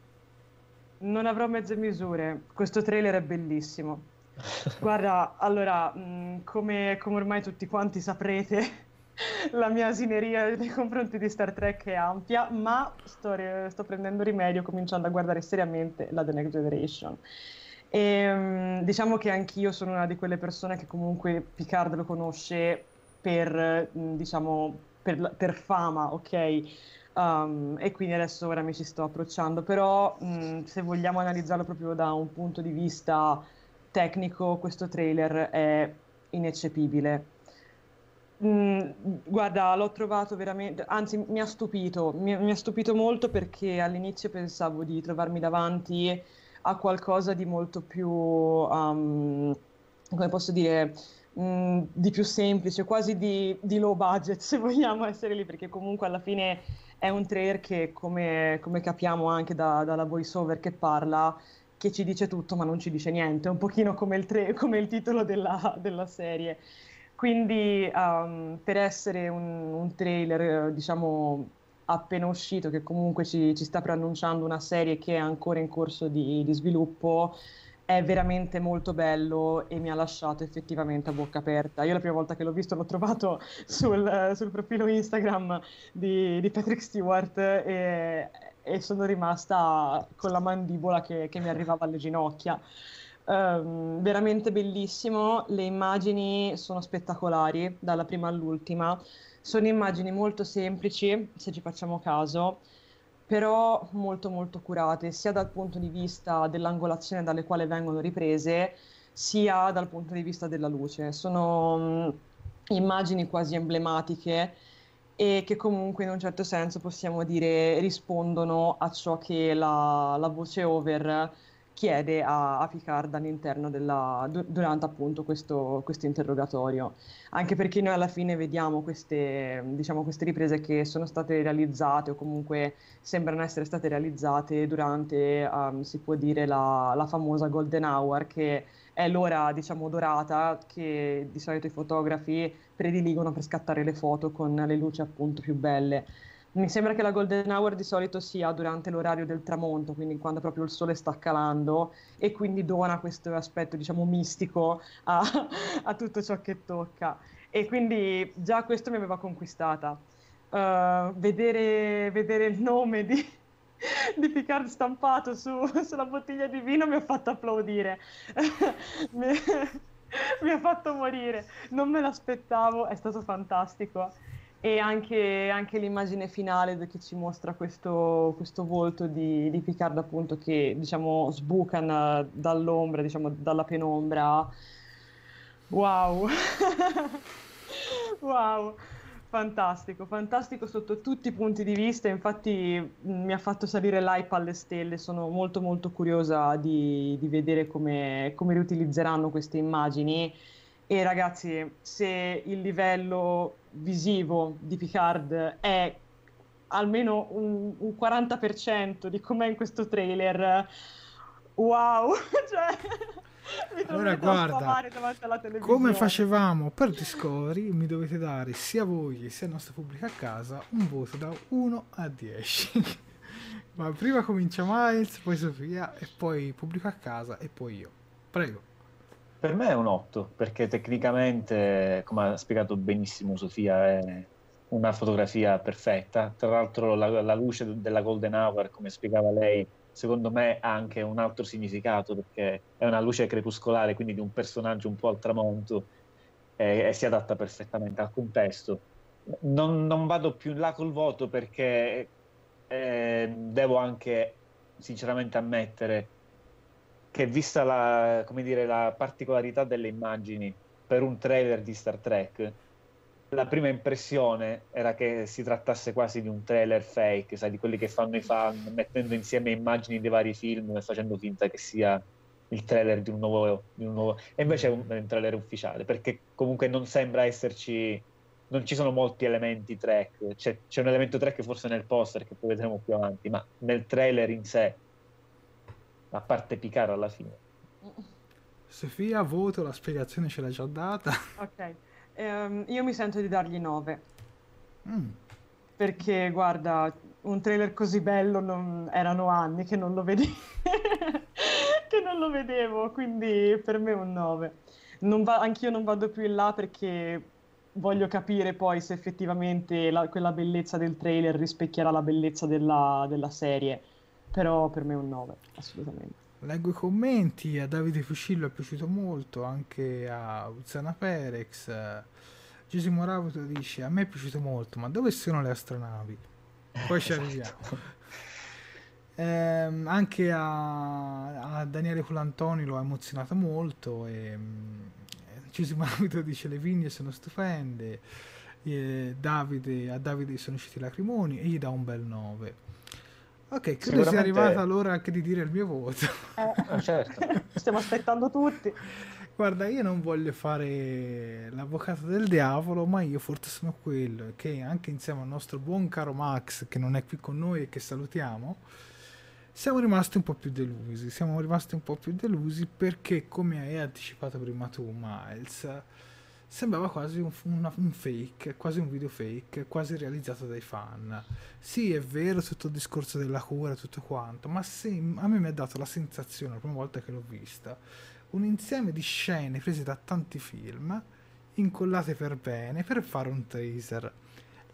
Non avrò mezze misure, questo trailer è bellissimo. Guarda, allora, mh, come, come ormai tutti quanti saprete, la mia asineria nei confronti di Star Trek è ampia, ma sto, re- sto prendendo rimedio cominciando a guardare seriamente la The Next Generation. E, mh, diciamo che anch'io sono una di quelle persone che comunque Picard lo conosce per, mh, diciamo, per, per fama, ok? Um, e quindi adesso ora mi ci sto approcciando, però mh, se vogliamo analizzarlo proprio da un punto di vista tecnico, questo trailer è ineccepibile. Mm, guarda, l'ho trovato veramente, anzi mi ha stupito, mi, mi ha stupito molto perché all'inizio pensavo di trovarmi davanti a qualcosa di molto più, um, come posso dire, mm, di più semplice, quasi di, di low budget se vogliamo essere lì, perché comunque alla fine è un trailer che, come, come capiamo anche da- dalla voiceover che parla, che ci dice tutto ma non ci dice niente, un pochino come il, tra- come il titolo della, della serie. Quindi um, per essere un, un trailer, diciamo, appena uscito, che comunque ci, ci sta preannunciando una serie che è ancora in corso di, di sviluppo, è veramente molto bello e mi ha lasciato effettivamente a bocca aperta. Io la prima volta che l'ho visto l'ho trovato sul, sul profilo Instagram di, di Patrick Stewart e, e sono rimasta con la mandibola che, che mi arrivava alle ginocchia. Ehm, veramente bellissimo, le immagini sono spettacolari dalla prima all'ultima, sono immagini molto semplici se ci facciamo caso, però molto molto curate, sia dal punto di vista dell'angolazione dalle quali vengono riprese, sia dal punto di vista della luce. Sono mm, immagini quasi emblematiche e che comunque in un certo senso possiamo dire rispondono a ciò che la, la voce over chiede a, a Picard all'interno della, du- durante appunto questo, questo interrogatorio. Anche perché noi alla fine vediamo queste, diciamo, queste riprese che sono state realizzate o comunque sembrano essere state realizzate durante, um, si può dire, la, la famosa Golden Hour, che è l'ora, diciamo, dorata che di solito i fotografi prediligono per scattare le foto con le luci appunto più belle. Mi sembra che la golden hour di solito sia durante l'orario del tramonto, quindi quando proprio il sole sta calando e quindi dona questo aspetto, diciamo, mistico a, a tutto ciò che tocca. E quindi già questo mi aveva conquistata. Uh, vedere, vedere il nome di, di Picard stampato su, sulla bottiglia di vino mi ha fatto applaudire. mi, mi ha fatto morire. Non me l'aspettavo, è stato fantastico. E anche, anche l'immagine finale che ci mostra questo, questo volto di, di Picard, appunto, che diciamo sbucana dall'ombra, diciamo dalla penombra. Wow! wow! Fantastico, fantastico sotto tutti i punti di vista, infatti mh, mi ha fatto salire l'hype alle stelle, sono molto molto curiosa di, di vedere come, come riutilizzeranno queste immagini e ragazzi, se il livello visivo di Picard è almeno un, un 40% di com'è in questo trailer, wow! cioè, Allora, guarda, sfamare davanti alla televisione. Come facevamo per Discovery, mi dovete dare sia voi sia il nostro pubblico a casa un voto da 1 a 10. Ma prima comincia Miles, poi Sofia, e poi pubblico a casa, e poi io. Prego. Per me è un 8, perché tecnicamente, come ha spiegato benissimo Sofia, è una fotografia perfetta. Tra l'altro la, la luce della Golden Hour, come spiegava lei, secondo me ha anche un altro significato, perché è una luce crepuscolare, quindi di un personaggio un po' al tramonto, e, e si adatta perfettamente al contesto. Non, non vado più in là col voto perché eh, devo anche sinceramente ammettere che vista la, dire, la particolarità delle immagini per un trailer di Star Trek, la prima impressione era che si trattasse quasi di un trailer fake, sai, di quelli che fanno i fan, mettendo insieme immagini dei vari film e facendo finta che sia il trailer di un nuovo... Di un nuovo... E invece è un, è un trailer ufficiale, perché comunque non sembra esserci... Non ci sono molti elementi track, c'è, c'è un elemento track forse nel poster che poi vedremo più avanti, ma nel trailer in sé a parte Picaro alla fine. Sofia, voto, la spiegazione ce l'ha già data. Ok. ehm, io mi sento di dargli 9. Mm. Perché, guarda, un trailer così bello non... erano anni che non lo vedevo. che non lo vedevo, quindi per me un 9. Non va... Anch'io non vado più in là perché voglio capire poi se effettivamente la... quella bellezza del trailer rispecchierà la bellezza della, della serie. Però per me è un 9, assolutamente. Leggo i commenti, a Davide Fuscillo è piaciuto molto, anche a Uzzana Perex. Giusimo Ravuto dice, a me è piaciuto molto, ma dove sono le astronavi? Poi ci arriviamo. Ehm, anche a, a Daniele Colantoni lo ha emozionato molto e um, Giusimo Ravuto dice le vigne sono stupende, e Davide, a Davide sono usciti i lacrimoni e gli dà un bel 9. Ok, credo Sicuramente- sia arrivata l'ora anche di dire il mio voto. Ah, certo. Stiamo aspettando tutti. Guarda, io non voglio fare l'avvocato del diavolo, ma io forse sono quello che anche insieme al nostro buon caro Max, che non è qui con noi e che salutiamo, siamo rimasti un po' più delusi. Siamo rimasti un po' più delusi perché, come hai anticipato prima tu, Miles, sembrava quasi un, una- un fake, quasi un video fake, quasi realizzato dai fan. Sì, è vero tutto il discorso della cura e tutto quanto, ma sì, a me mi ha dato la sensazione, la prima volta che l'ho vista, un insieme di scene prese da tanti film, incollate per bene, per fare un teaser.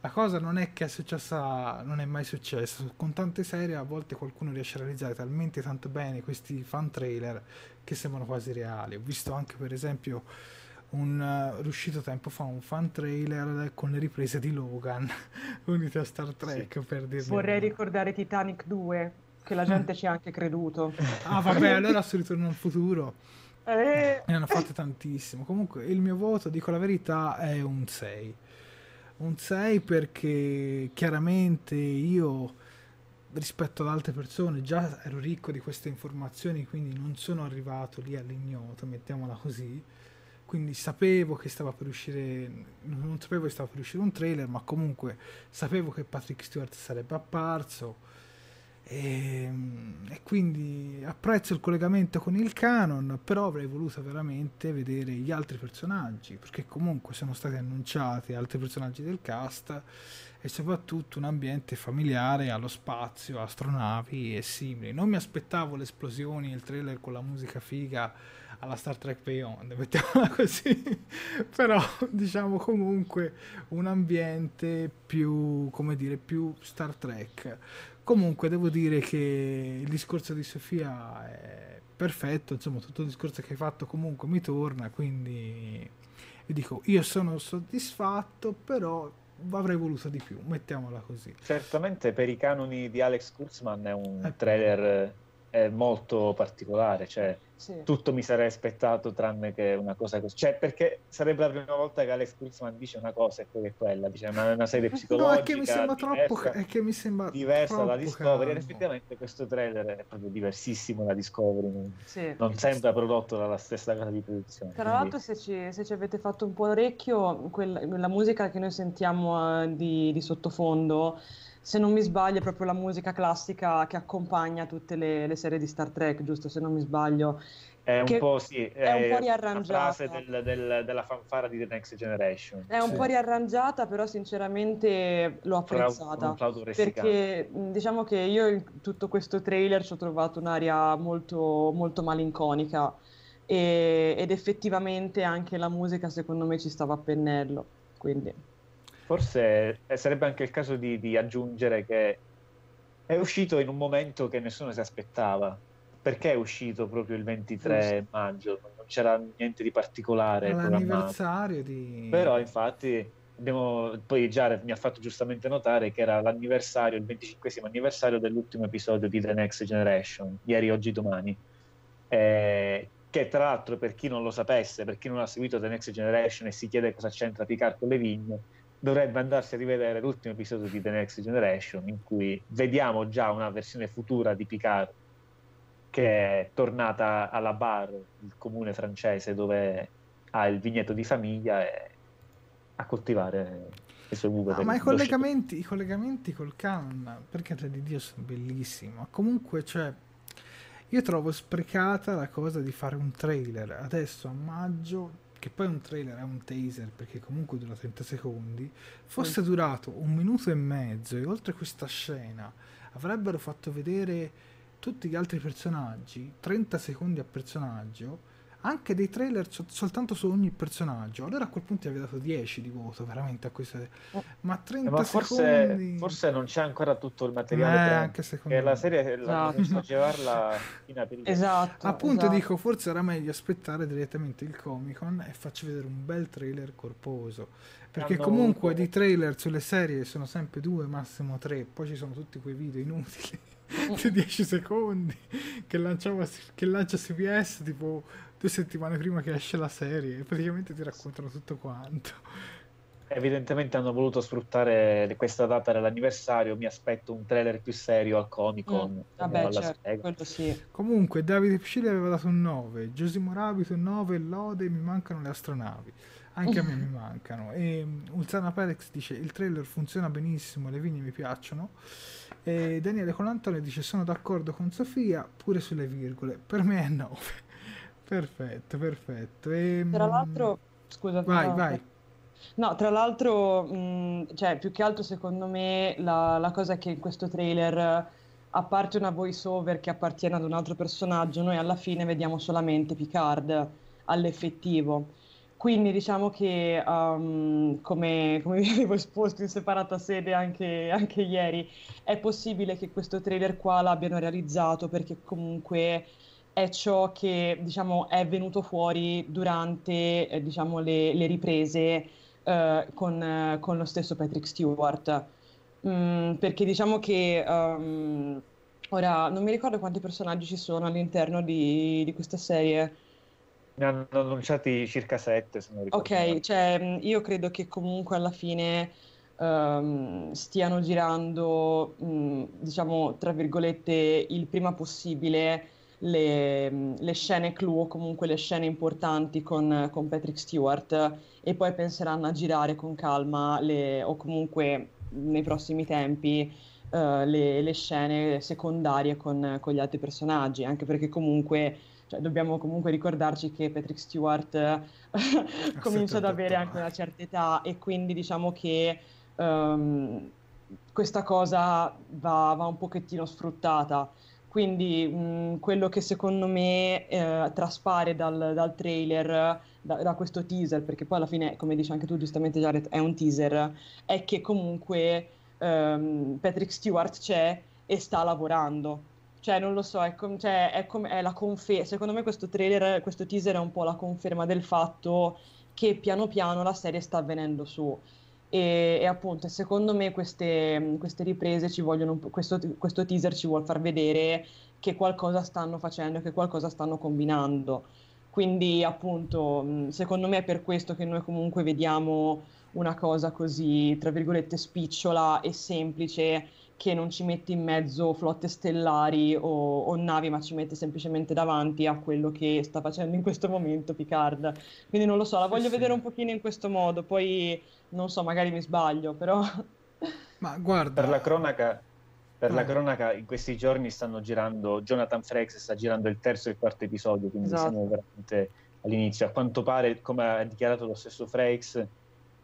La cosa non è che è successa, non è mai successo. Con tante serie a volte qualcuno riesce a realizzare talmente tanto bene questi fan trailer che sembrano quasi reali. Ho visto anche per esempio un eh, riuscito tempo fa un fan trailer con le riprese di Logan unite a Star Trek per dirne Vorrei una. ricordare Titanic 2, che la gente ci ha anche creduto. Ah vabbè, allora su Ritorno al futuro Eh, ne hanno fatte tantissimo. Comunque il mio voto, dico la verità, è un 6. Un 6 perché chiaramente io rispetto ad altre persone già ero ricco di queste informazioni, quindi non sono arrivato lì all'ignoto, mettiamola così. Quindi sapevo che stava per uscire, non sapevo che stava per uscire un trailer, ma comunque sapevo che Patrick Stewart sarebbe apparso. E, e quindi apprezzo il collegamento con il canon, però avrei voluto veramente vedere gli altri personaggi, perché comunque sono stati annunciati altri personaggi del cast e soprattutto un ambiente familiare allo spazio, astronavi e simili. Non mi aspettavo le esplosioni, il trailer con la musica figa alla Star Trek Beyond, mettiamola così, però diciamo comunque un ambiente più, come dire, più Star Trek. Comunque devo dire che il discorso di Sofia è perfetto, insomma tutto il discorso che hai fatto comunque mi torna, quindi vi dico io sono soddisfatto, però avrei voluto di più, mettiamola così. Certamente per i canoni di Alex Kurtzman è un Eh. trailer eh, molto particolare, cioè sì. tutto mi sarei aspettato tranne che una cosa così. Cioè, perché sarebbe la prima volta che Alex Kurtzman dice una cosa e poi è quella, dice una, una serie No, psicologica è che mi sembra troppo, diversa, è che mi sembra diversa troppo Discovery. Ed effettivamente questo trailer è proprio diversissimo da Discovery, non, sì. non sembra prodotto dalla stessa casa di produzione. Tra quindi- l'altro, se ci, se ci avete fatto un po' l'orecchio, quel- la musica che noi sentiamo eh, di, di sottofondo, se non mi sbaglio, è proprio la musica classica che accompagna tutte le, le serie di Star Trek, giusto? Se non mi sbaglio. È un po' sì, è un po' riarrangiata. frase del- del- della fanfara di The Next Generation. È un Sì. po' riarrangiata, però sinceramente l'ho apprezzata. Perché diciamo che io in tutto questo trailer ci ho trovato un'aria molto, molto malinconica e- ed effettivamente anche la musica secondo me ci stava a pennello. Quindi Forse eh, sarebbe anche il caso di, di aggiungere che è uscito in un momento che nessuno si aspettava. Perché è uscito proprio il 23 maggio? Non c'era niente di particolare. L'anniversario di... Però infatti abbiamo, poi Jared mi ha fatto giustamente notare che era l'anniversario, il 25 anniversario dell'ultimo episodio di The Next Generation, ieri, oggi, domani. Eh, che tra l'altro per chi non lo sapesse, per chi non ha seguito The Next Generation e si chiede cosa c'entra Picard con le vigne, dovrebbe andarsi a rivedere l'ultimo episodio di The Next Generation in cui vediamo già una versione futura di Picard che è tornata alla Bar, il comune francese dove ha il vigneto di famiglia e a coltivare le sue uve. Ah, per ma i collegamenti, i collegamenti col canon, per carità di Dio, sono bellissimi. Comunque, cioè, io trovo sprecata la cosa di fare un trailer adesso a maggio che poi un trailer è un taser perché comunque dura 30 secondi, fosse durato un minuto e mezzo e oltre questa scena avrebbero fatto vedere tutti gli altri personaggi, 30 secondi a personaggio, anche dei trailer soltanto su ogni personaggio. Allora a quel punto avevi dato 10 di voto veramente a queste. Oh. Ma 30 eh, ma forse, secondi... forse non c'è ancora tutto il materiale. Eh, anche secondo me. la serie la esatto. llevarla in aperitivo. Esatto. Appunto esatto. dico, forse era meglio aspettare direttamente il Comic Con e faccio vedere un bel trailer corposo. Perché comunque di trailer sulle serie sono sempre due, massimo tre. Poi ci sono tutti quei video inutili 10 secondi che, lanciava, che lancia CBS tipo due settimane prima che esce la serie e praticamente ti raccontano tutto quanto. Evidentemente hanno voluto sfruttare questa data dell'anniversario. Mi aspetto un trailer più serio al Comic Con. Mm, vabbè, certo, sì. Comunque, Davide Piscilli aveva dato un 9, Giosimo Rabito un 9, Lode, mi mancano le astronavi. Anche a me mi mancano. E Ulzana Perex dice: Il trailer funziona benissimo, le vigne mi piacciono. E Daniele Colantone dice: Sono d'accordo con Sofia, pure sulle virgole. Per me è 9. perfetto, perfetto. E, Tra l'altro, scusa, vai, vai. No, tra l'altro, mh, cioè, più che altro secondo me la, la cosa è che in questo trailer, a parte una voice over che appartiene ad un altro personaggio, noi alla fine vediamo solamente Picard all'effettivo. Quindi diciamo che, um, come, come, vi avevo esposto in separata sede anche, anche, ieri, è possibile che questo trailer qua l'abbiano realizzato perché comunque è ciò che diciamo, è venuto fuori durante eh, diciamo, le, le, riprese eh, con, eh, con, lo stesso Patrick Stewart. Mm, perché diciamo che um, ora non mi ricordo quanti personaggi ci sono all'interno di, di questa serie. Ne hanno annunciati circa sette, se non ricordo. Ok, cioè, io credo che comunque alla fine um, stiano girando, um, diciamo, tra virgolette, il prima possibile le, le, scene clou o comunque le scene importanti con, con, Patrick Stewart e poi penseranno a girare con calma le, o comunque nei prossimi tempi uh, le, le, scene secondarie con, con, gli altri personaggi, anche perché comunque cioè, dobbiamo comunque ricordarci che Patrick Stewart comincia ad avere anche una certa età e quindi diciamo che um, questa cosa va, va un pochettino sfruttata. Quindi mh, quello che secondo me eh, traspare dal, dal trailer, da, da, questo teaser, perché poi alla fine, come dici anche tu giustamente Jared, è un teaser, è che comunque ehm, Patrick Stewart c'è e sta lavorando. Cioè, non lo so, è, com- cioè, è, com- è la conferma. Secondo me questo trailer, questo teaser è un po' la conferma del fatto che piano piano la serie sta avvenendo su. E, e, appunto, secondo me queste, queste riprese ci vogliono, questo, questo teaser ci vuole far vedere che qualcosa stanno facendo, che qualcosa stanno combinando. Quindi, appunto, secondo me è per questo che noi comunque vediamo una cosa così, tra virgolette, spicciola e semplice che non ci mette in mezzo flotte stellari o, o, navi, ma ci mette semplicemente davanti a quello che sta facendo in questo momento Picard. Quindi non lo so, la voglio sì, vedere un pochino in questo modo, poi non so, magari mi sbaglio, però... Ma guarda... Per la cronaca, per la cronaca in questi giorni stanno girando, Jonathan Frakes sta girando il terzo e il quarto episodio, quindi esatto. siamo veramente all'inizio. A quanto pare, come ha dichiarato lo stesso Frakes,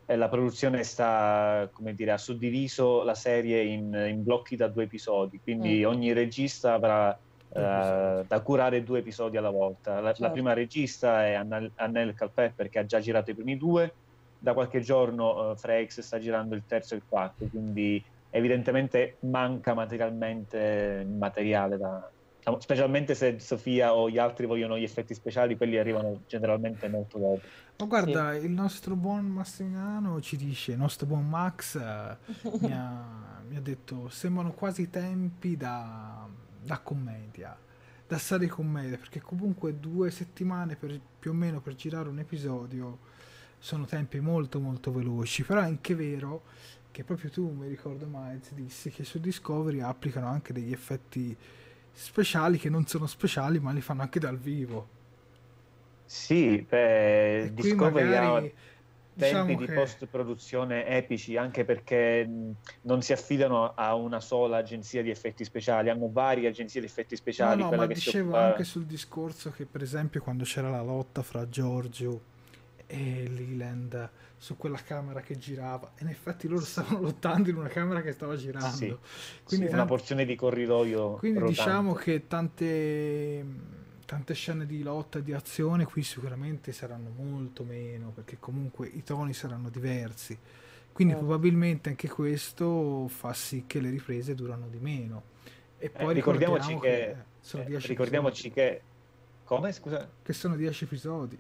la produzione sta, come dire, ha suddiviso la serie in, in blocchi da due episodi, quindi mm. ogni regista avrà uh, da curare due episodi alla volta. La, certo. la prima regista è Annel, Annelle Calpepper che ha già girato i primi due, da qualche giorno uh, Frakes sta girando il terzo e il quarto, quindi evidentemente manca materialmente materiale da, diciamo, specialmente se Sofia o gli altri vogliono gli effetti speciali, quelli arrivano generalmente molto dopo. Ma guarda, sì. il nostro buon Massimiliano ci dice, il nostro buon Max eh, mi, ha, mi, ha, detto, sembrano quasi tempi da, da commedia, da serie commedia, perché comunque due settimane per, più o meno per girare un episodio sono tempi molto molto veloci, però è anche vero che proprio tu, mi ricordo Miles, dissi che su Discovery applicano anche degli effetti speciali che non sono speciali ma li fanno anche dal vivo. Sì, beh, Discovery magari, diciamo tempi che... di post-produzione epici anche perché non si affidano a una sola agenzia di effetti speciali, hanno varie agenzie di effetti speciali. No, no ma dicevo occupa... anche sul discorso che per esempio quando c'era la lotta fra Giorgio e Leland su quella camera che girava. In effetti loro stavano lottando in una camera che stava girando. Sì, quindi sì, una porzione di corridoio. Quindi rotante. diciamo che tante, tante scene di lotta e di azione qui sicuramente saranno molto meno, perché comunque i toni saranno diversi. Quindi Eh. probabilmente anche questo fa sì che le riprese durano di meno. E poi Eh, ricordiamoci ricordiamo che, sono eh, 10 ricordiamoci episodi. che come scusa Che sono 10 episodi.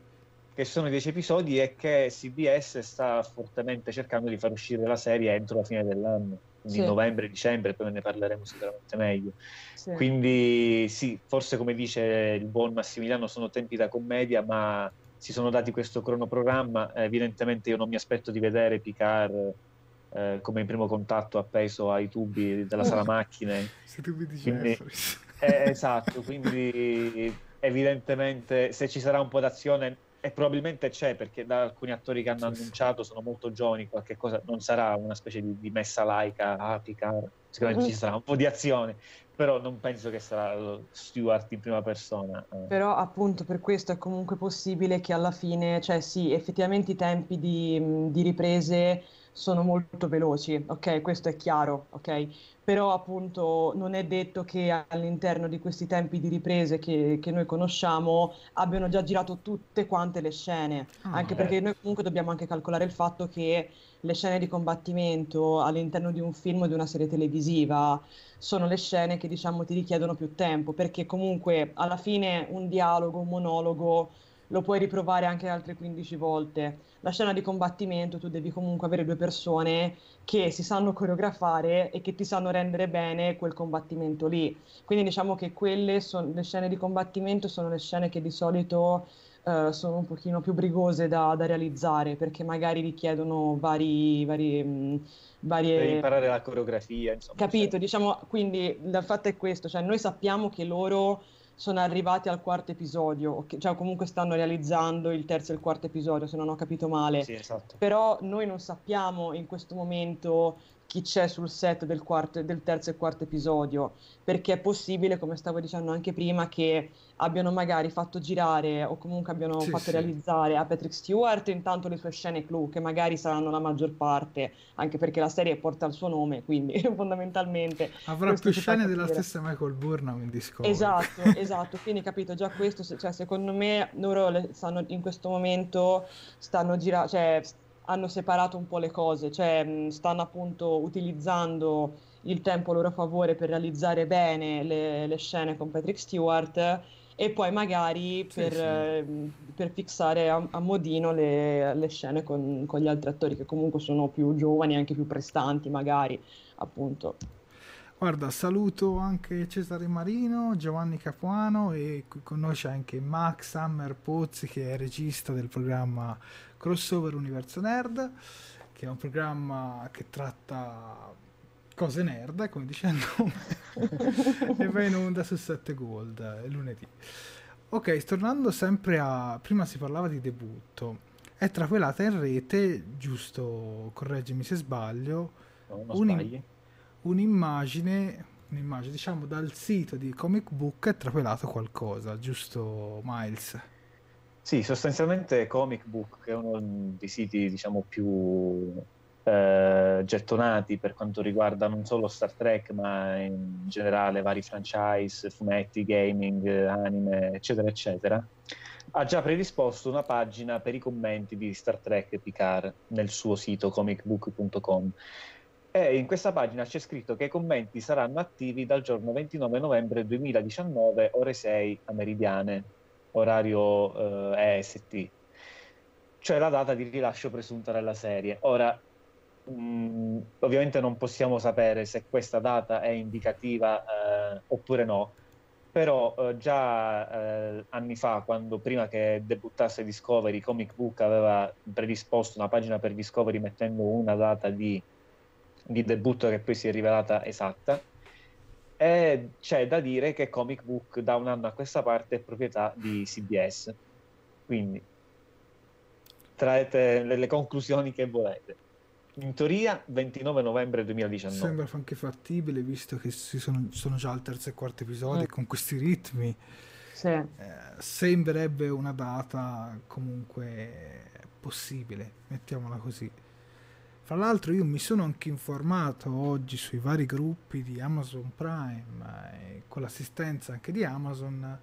Che sono 10 episodi e che CBS sta fortemente cercando di far uscire la serie entro la fine dell'anno, quindi Sì. novembre, dicembre, poi ne parleremo sicuramente meglio. Sì. Quindi sì, forse come dice il buon Massimiliano sono tempi da commedia, ma si sono dati questo cronoprogramma. Evidentemente io non mi aspetto di vedere Picard eh, come in primo contatto appeso ai tubi della sala macchine. Se tu mi dici Quindi-. Eh, esatto, quindi evidentemente se ci sarà un po' d'azione, e probabilmente c'è perché da alcuni attori che hanno annunciato sono molto giovani, qualche cosa non sarà una specie di, di messa laica, Picard, sicuramente ci sarà un po' di azione, però non penso che sarà lo Stewart in prima persona. eh. Però appunto per questo è comunque possibile che alla fine, cioè sì, effettivamente i tempi di, di riprese sono molto veloci, ok? Questo è chiaro, ok? Però appunto non è detto che all'interno di questi tempi di riprese che, che noi conosciamo abbiano già girato tutte quante le scene, Ah, anche eh. perché noi comunque dobbiamo anche calcolare il fatto che le scene di combattimento all'interno di un film o di una serie televisiva sono le scene che diciamo ti richiedono più tempo, perché comunque alla fine un dialogo, un monologo lo puoi riprovare anche altre 15 volte. La scena di combattimento tu devi comunque avere due persone che si sanno coreografare e che ti sanno rendere bene quel combattimento lì. Quindi diciamo che quelle sono le scene di combattimento sono le scene che di solito eh, sono un pochino più brigose da, da realizzare perché magari richiedono vari, vari, mh, Per varie imparare la coreografia, insomma. Capito, cioè, diciamo, quindi il fatto è questo, cioè noi sappiamo che loro sono arrivati al quarto episodio, cioè comunque stanno realizzando il terzo e il quarto episodio, se non ho capito male, Sì, esatto. però noi non sappiamo in questo momento chi c'è sul set del, quarto, del terzo e quarto episodio, perché è possibile, come stavo dicendo anche prima, che abbiano magari fatto girare o comunque abbiano Sì, fatto sì. realizzare a Patrick Stewart intanto le sue scene clou, che magari saranno la maggior parte, anche perché la serie porta il suo nome, quindi fondamentalmente Avrà più scene della stessa Michael Burnham in Discovery. Esatto, esatto, quindi capito già questo, cioè secondo me loro stanno in questo momento stanno girando, cioè hanno separato un po' le cose, cioè stanno appunto utilizzando il tempo a loro favore per realizzare bene le, le scene con Patrick Stewart e poi magari Sì, per, sì. eh, per fissare a, a modino le, le scene con, con gli altri attori che comunque sono più giovani, anche più prestanti magari, appunto. Guarda, saluto anche Cesare Marino, Giovanni Capuano e qui con noi c'è anche Max Hammer Pozzi che è regista del programma Crossover Universo Nerd, che è un programma che tratta cose nerd, come dice il nome, e va in onda su 7 Gold eh, lunedì. Ok, tornando sempre a... prima si parlava di debutto, è trapelata in rete, giusto, correggimi se sbaglio, No, non un- sbagli. Un'immagine, un'immagine, diciamo dal sito di Comic Book è trapelato qualcosa, giusto Miles? Sì, sostanzialmente Comic Book, è uno dei siti, diciamo, più eh, gettonati per quanto riguarda non solo Star Trek, ma in generale vari franchise, fumetti, gaming, anime, eccetera, eccetera, ha già predisposto una pagina per i commenti di Star Trek Picard nel suo sito comicbook.com. E in questa pagina c'è scritto che i commenti saranno attivi dal giorno 29 novembre 2019, ore 6 a meridiane, orario eh, EST, cioè la data di rilascio presunta della serie. Ora, mh, ovviamente non possiamo sapere se questa data è indicativa eh, oppure no, però eh, già eh, anni fa, quando prima che debuttasse Discovery, Comic Book aveva predisposto una pagina per Discovery mettendo una data di, di debutto che poi si è rivelata esatta. E c'è da dire che Comic Book da un anno a questa parte è proprietà di CBS. Quindi traete le, le conclusioni che volete. In teoria 29 novembre 2019. Sembra anche fattibile visto che si sono, sono già al terzo e quarto episodio e Mm. con questi ritmi Sì. eh, sembrerebbe una data comunque possibile, mettiamola così. Fra l'altro io mi sono anche informato oggi sui vari gruppi di Amazon Prime e con l'assistenza anche di Amazon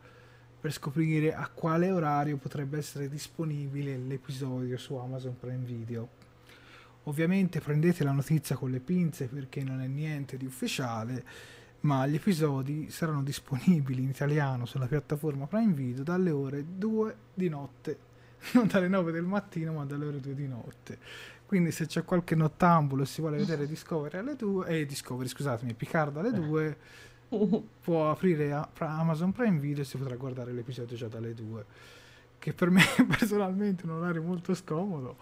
per scoprire a quale orario potrebbe essere disponibile l'episodio su Amazon Prime Video. Ovviamente prendete la notizia con le pinze perché non è niente di ufficiale, ma gli episodi saranno disponibili in italiano sulla piattaforma Prime Video dalle ore 2 di notte, non dalle 9 del mattino ma dalle ore 2 di notte. Quindi se c'è qualche nottambulo e si vuole vedere Discovery alle 2, eh, Discovery scusatemi, Picard alle 2, può aprire Amazon Prime Video e si potrà guardare l'episodio già dalle 2 che per me personalmente è un orario molto scomodo,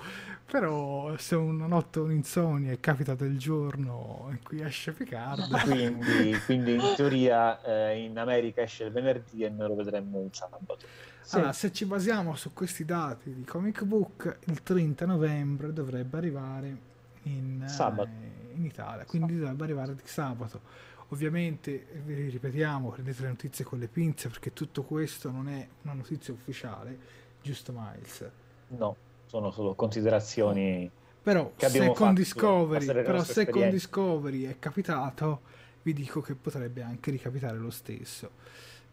però se una notte un'insonnia e capita del giorno in cui esce Picard... Quindi, quindi in teoria eh, in America esce il venerdì e noi lo vedremo il sabato. Sì. Allora, se ci basiamo su questi dati di Comic Book, il 30 novembre dovrebbe arrivare in, eh, in Italia, quindi sabato. dovrebbe arrivare di sabato Ovviamente, vi ripetiamo, prendete le notizie con le pinze perché tutto questo non è una notizia ufficiale, giusto Miles? No, sono solo considerazioni. Però se, con Discovery, però se con Discovery è capitato, vi dico che potrebbe anche ricapitare lo stesso.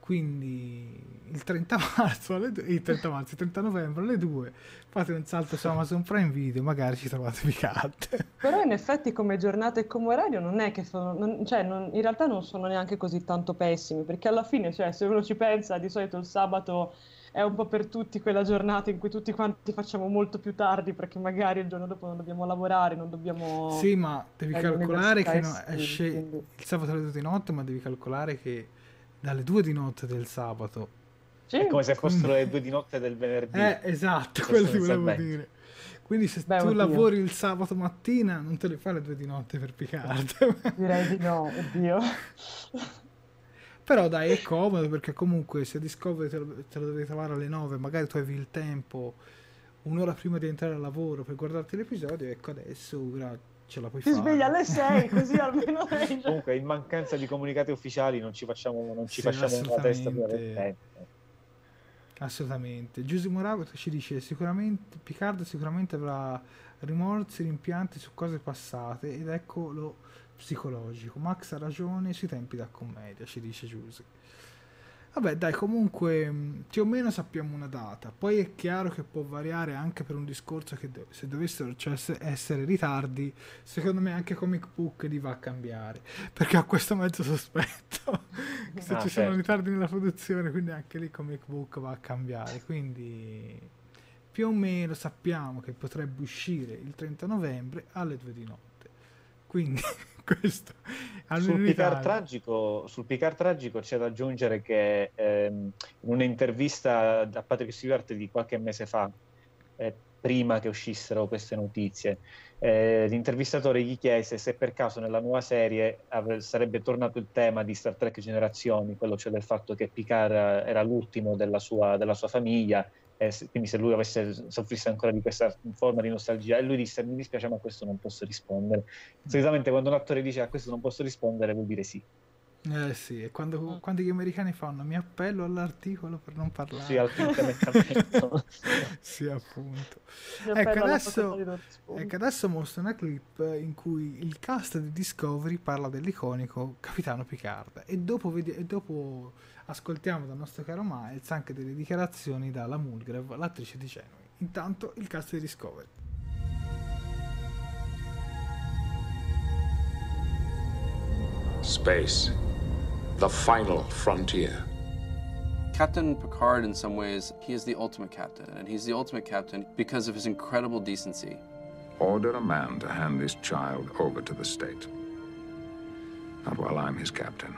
Quindi il 30 marzo, alle due, il 30 marzo, il 30 novembre alle 2 fate un salto su Amazon Prime Video, magari ci trovate picate. Però in effetti come giornata e come orario non è che sono, non, cioè non, in realtà non sono neanche così tanto pessimi, perché alla fine, cioè, se uno ci pensa, di solito il sabato è un po' per tutti quella giornata in cui tutti quanti facciamo molto più tardi perché magari il giorno dopo non dobbiamo lavorare, non dobbiamo... Sì, ma devi calcolare che no, esce quindi... il sabato alle 2 di notte, ma devi calcolare che dalle due di notte del sabato. Sì. È come se fossero le due di notte del venerdì. Eh, esatto, quello ti volevo dire. Quindi se Beh, tu oddio. lavori il sabato mattina non te le fai le due di notte per Picard. Direi di no, oddio. Però dai, è comodo perché comunque se Discovery te lo, te lo devi trovare alle 9, magari tu avevi il tempo un'ora prima di entrare al lavoro per guardarti l'episodio, ecco adesso ora ce la puoi Ti fare. Ti sveglia alle 6, così almeno Comunque, in mancanza di comunicati ufficiali, non ci facciamo, non ci sì, facciamo una testa più Assolutamente. Giuseppe Morago ci dice sicuramente Picard sicuramente avrà rimorsi, rimpianti su cose passate ed ecco lo psicologico. Max ha ragione sui tempi da commedia, ci dice Giuseppe. Vabbè, dai, comunque mm, più o meno sappiamo una data. Poi è chiaro che può variare anche per un discorso che do- se dovessero cioè, essere ritardi, secondo me anche Comic Book li va a cambiare. Perché ho questo mezzo sospetto che se ah, ci certo. sono ritardi nella produzione, quindi anche lì Comic Book va a cambiare. Quindi più o meno sappiamo che potrebbe uscire il 30 novembre alle 2 di notte. Quindi questo. Sul Picard, tragico, sul Picard tragico c'è da aggiungere che ehm, in un'intervista a Patrick Stewart di qualche mese fa eh, prima che uscissero queste notizie eh, l'intervistatore gli chiese se per caso nella nuova serie ave- sarebbe tornato il tema di Star Trek Generazioni, quello cioè del fatto che Picard era l'ultimo della sua, della sua famiglia eh, quindi se lui avesse soffrisse ancora di questa forma di nostalgia e lui disse mi dispiace ma a questo non posso rispondere solitamente quando un attore dice a questo non posso rispondere vuol dire sì eh sì, e quando, mm. quando, gli americani fanno mi appello all'articolo per non parlare. Sì, al Sì, appunto. Ecco adesso, ecco, adesso mostro una clip in cui il cast di Discovery parla dell'iconico Capitano Picard e dopo, vedi- e dopo ascoltiamo dal nostro caro Miles anche delle dichiarazioni dalla Mulgrave, l'attrice di Genui. Intanto il cast di Discovery. Space, the final frontier. Captain Picard, in some ways, he is the ultimate captain, and he's the ultimate captain because of his incredible decency. Order a man to hand this child over to the state. Not while I'm his captain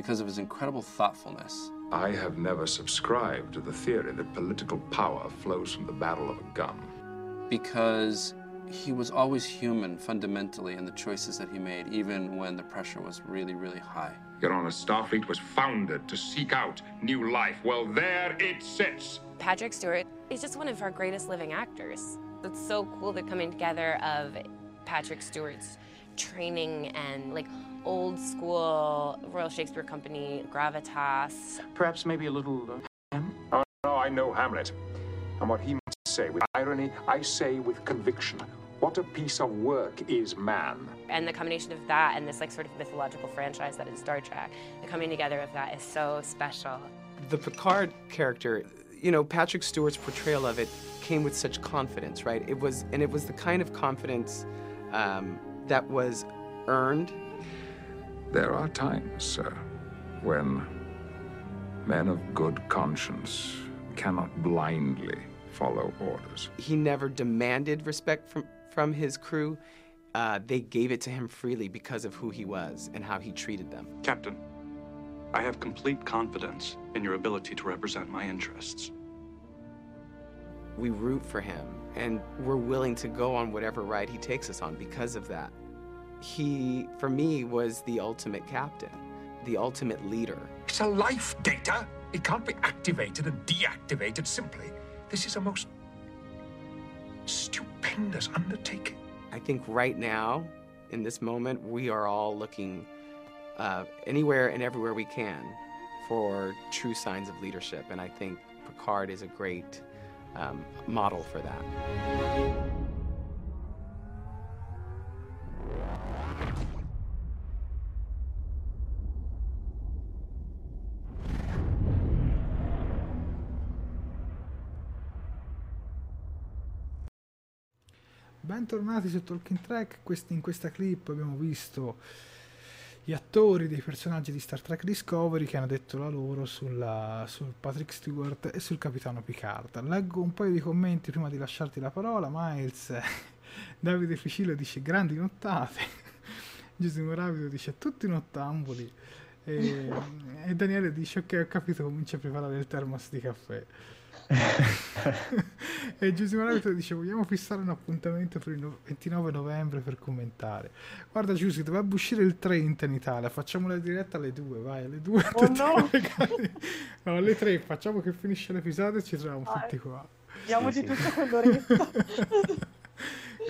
because of his incredible thoughtfulness. I have never subscribed to the theory that political power flows from the battle of a gun. Because he was always human fundamentally in the choices that he made, even when the pressure was really, really high. Your Honor, Starfleet was founded to seek out new life. Well, there it sits. Patrick Stewart is just one of our greatest living actors. It's so cool the coming together of Patrick Stewart's training and like old school Royal Shakespeare Company gravitas. Perhaps maybe a little uh, Oh, no, I know Hamlet. And what he must say with irony, I say with conviction. What a piece of work is man. And the combination of that and this like sort of mythological franchise that is Star Trek, the coming together of that is so special. The Picard character, you know, Patrick Stewart's portrayal of it came with such confidence, right? It was, and it was the kind of confidence um, that was earned. There are times, sir, when men of good conscience cannot blindly follow orders. He never demanded respect from from his crew. Uh, they gave it to him freely because of who he was and how he treated them. Captain, I have complete confidence in your ability to represent my interests. We root for him and we're willing to go on whatever ride he takes us on because of that. He, for me, was the ultimate captain, the ultimate leader. It's a life data. It can't be activated and deactivated simply. This is a most stupendous undertaking. I think right now, in this moment, we are all looking uh, anywhere and everywhere we can for true signs of leadership. And I think Picard is a great um, model for that. Bentornati su Talking Track, in questa clip abbiamo visto gli attori dei personaggi di Star Trek Discovery che hanno detto la loro sulla- sul Patrick Stewart e sul capitano Picard. Leggo un paio di commenti prima di lasciarti la parola. Miles, Davide Ficillo dice grandi nottate, Giuseppe Rapido dice tutti nottamboli e, e Daniele dice ok ho capito comincia a preparare il termos di caffè. e Giuseppe Rabbito dice vogliamo fissare un appuntamento per il no- 29 novembre per commentare guarda Giuseppe dovrebbe uscire il 30 in Italia facciamo la diretta alle 2 vai alle 2 Oh no! no alle 3 facciamo che finisce l'episodio e ci troviamo Ah, tutti qua Diamoci Sì, sì. tutto quell'oretta.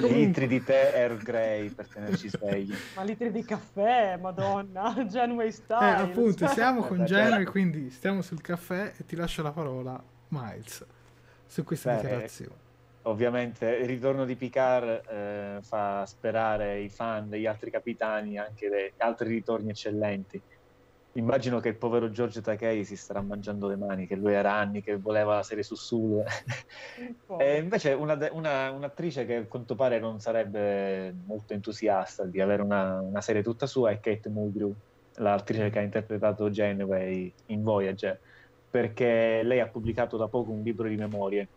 Litri di tè Earl Grey per tenerci svegli. Ma litri di caffè, madonna, Janway eh, style. appunto siamo con Beh, Genere beh. quindi stiamo sul caffè e ti lascio la parola Miles su questa Beh, dichiarazione Ovviamente il ritorno di Picard eh, fa sperare i fan degli altri capitani anche di altri ritorni eccellenti. Immagino che il povero Giorgio Takei si starà mangiando le mani, che lui era anni che voleva la serie su po'. E invece una una- un'attrice che a quanto pare non sarebbe molto entusiasta di avere una, una serie tutta sua è Kate Mulgrew, l'attrice che ha interpretato Janeway in Voyager, perché lei ha pubblicato da poco un libro di memorie,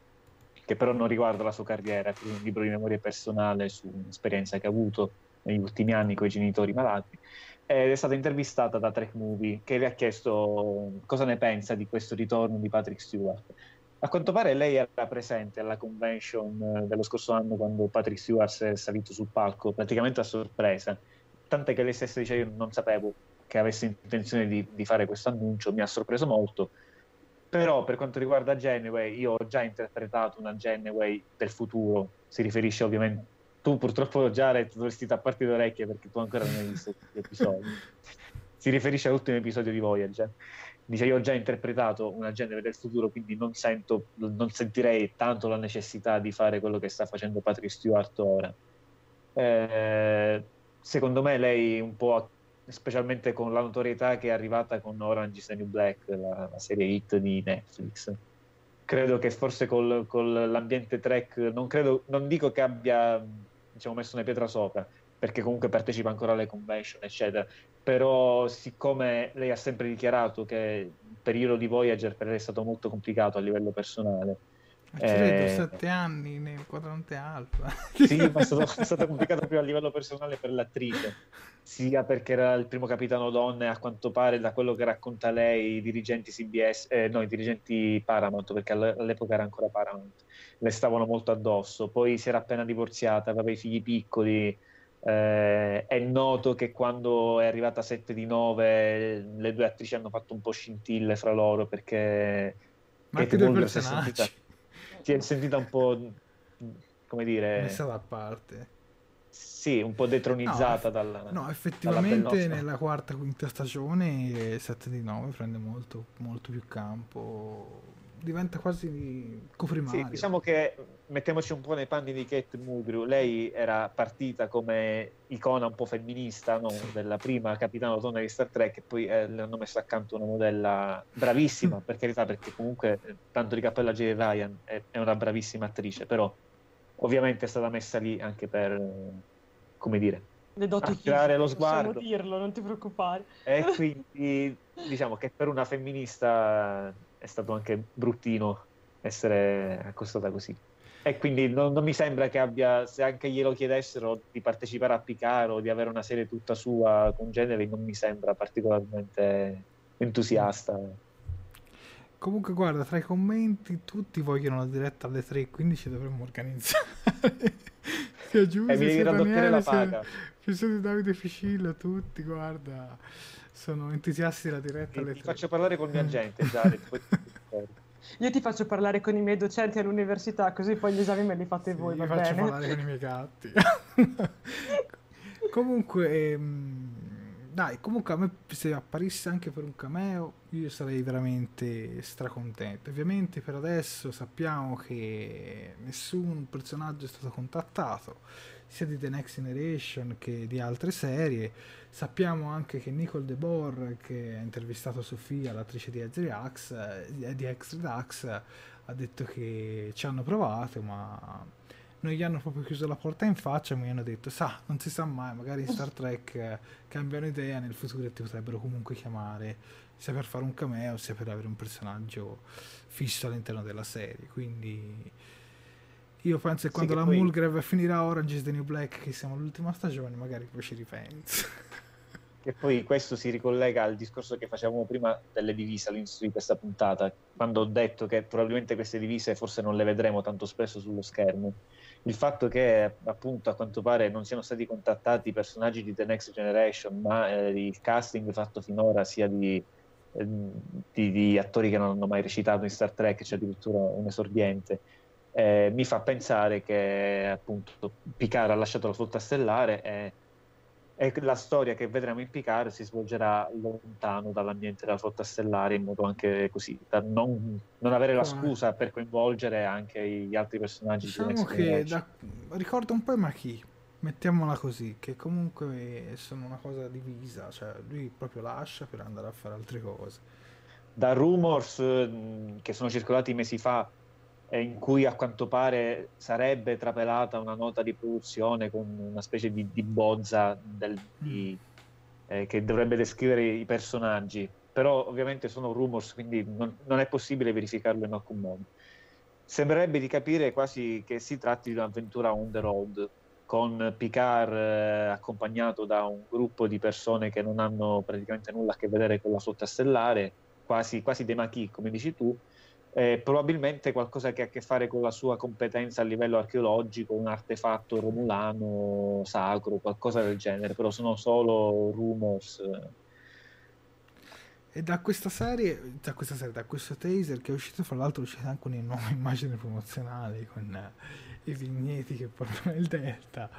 che però non riguarda la sua carriera, è un libro di memorie personale su un'esperienza che ha avuto negli ultimi anni con i genitori malati. Ed è stata intervistata da Trek Movie che le ha chiesto cosa ne pensa di questo ritorno di Patrick Stewart. A quanto pare lei era presente alla convention eh, dello scorso anno quando Patrick Stewart è salito sul palco, praticamente a sorpresa. Tant'è che lei stessa dice: Io non sapevo che avesse intenzione di, di fare questo annuncio, mi ha sorpreso molto. Però per quanto riguarda Janeway, io ho già interpretato una Janeway del futuro. Si riferisce ovviamente. Tu purtroppo Jared dovresti tapparti le orecchie perché tu ancora non hai visto gli episodi. Si riferisce all'ultimo episodio di Voyager dice io ho già interpretato una genere del futuro quindi non sento non sentirei tanto la necessità di fare quello che sta facendo Patrick Stewart ora Eh, secondo me lei un po' specialmente con la notorietà che è arrivata con Orange is the New Black la, la serie hit di Netflix credo che forse con l'ambiente track non credo non dico che abbia diciamo messo una pietra sopra perché comunque partecipa ancora alle convention, eccetera. Però, siccome lei ha sempre dichiarato che il periodo di Voyager per lei è stato molto complicato a livello personale, ci vedo Eh, sette anni nel quadrante alfa sì, ma è stato, è stato complicato più a livello personale per l'attrice, sia perché era il primo capitano donna e a quanto pare, da quello che racconta lei, i dirigenti CBS, eh, no, i dirigenti Paramount, perché all- all'epoca era ancora Paramount, le stavano molto addosso. Poi si era appena divorziata, aveva i figli piccoli. eh, è noto che quando è arrivata a 7 di 9 le due attrici hanno fatto un po' scintille fra loro perché ma anche due personaggi sentita, si è sentita un po' come dire messa da parte sì, un po' detronizzata No, dalla, No, dalla effettivamente Bellossa. nella quarta quinta stagione 7 di 9 prende molto, molto più campo. Diventa quasi coprimario. Sì, diciamo che mettiamoci un po' nei panni di Kate Mulgrew. Lei era partita come icona un po' femminista no? della prima capitana donna di Star Trek, e poi eh, le hanno messo accanto una modella bravissima, per carità, perché comunque tanto di cappella a Jay Ryan è, è, una bravissima attrice, però ovviamente è stata messa lì anche per, come dire, le doti attirare lo sguardo. Possiamo dirlo, non ti preoccupare. E quindi diciamo che per una femminista è stato anche bruttino essere accostata così. E quindi non, non, mi sembra che abbia, se anche glielo chiedessero di partecipare a Picard o di avere una serie tutta sua con genere, non mi sembra particolarmente entusiasta. Comunque, guarda, tra i commenti tutti vogliono la diretta alle 3, quindi ci dovremmo organizzare. Sia Giuseppe, e la paga. Ci sono Davide Ficillo, tutti, guarda, sono entusiasti della diretta alle ti 3. faccio parlare con il mio agente, Jared, poi Io ti faccio parlare con i miei docenti all'università, così poi gli esami me li fate sì, voi, va faccio bene? parlare con i miei gatti. comunque, ehm, dai, comunque a me se apparisse anche per un cameo, io sarei veramente stracontento. Ovviamente per adesso sappiamo che nessun personaggio è stato contattato, sia di The Next Generation che di altre serie. Sappiamo anche che Nicole De Boer, che ha intervistato Sofia, l'attrice di X, eh, di X ha detto che ci hanno provato, ma non gli hanno proprio chiuso la porta in faccia, mi hanno detto, sa, non si sa mai, magari in Star Trek eh, cambiano idea, nel futuro ti potrebbero comunque chiamare, sia per fare un cameo, sia per avere un personaggio fisso all'interno della serie, quindi io penso che Sì, quando che la poi- Mulgrave finirà Orange is the New Black, che siamo all'ultima stagione, magari poi ci ripenso. E poi questo si ricollega al discorso che facevamo prima delle divise all'inizio di questa puntata, quando ho detto che probabilmente queste divise forse non le vedremo tanto spesso sullo schermo. Il fatto che appunto a quanto pare non siano stati contattati i personaggi di The Next Generation, ma eh, il casting fatto finora sia di, eh, di- di attori che non hanno mai recitato in Star Trek, c'è addirittura un esordiente, eh, mi fa pensare che appunto Picard ha lasciato la flotta stellare e e la storia che vedremo in Picard si svolgerà lontano dall'ambiente della flotta stellare in modo anche così da non, non avere la scusa per coinvolgere anche gli altri personaggi di Diciamo che da- ricorda un po' i Machi, mettiamola così, che comunque sono una cosa divisa, cioè lui proprio lascia per andare a fare altre cose. da rumors mh, che sono circolati mesi fa in cui a quanto pare sarebbe trapelata una nota di produzione con una specie di, di bozza del- di- eh, che dovrebbe descrivere i personaggi. Però ovviamente sono rumors quindi non, non è possibile verificarlo in alcun modo. Sembrerebbe di capire quasi che si tratti di un'avventura on the road con Picard eh, accompagnato da un gruppo di persone che non hanno praticamente nulla a che vedere con la flotta stellare, quasi, quasi dei maquis, come dici tu, eh, probabilmente qualcosa che ha a che fare con la sua competenza a livello archeologico, un artefatto romulano sacro, qualcosa del genere, però sono solo rumors. E da questa serie, da questa serie, da questo taser che è uscito, fra l'altro è uscita anche una nuova immagine promozionale con eh, i vigneti che portano il Delta.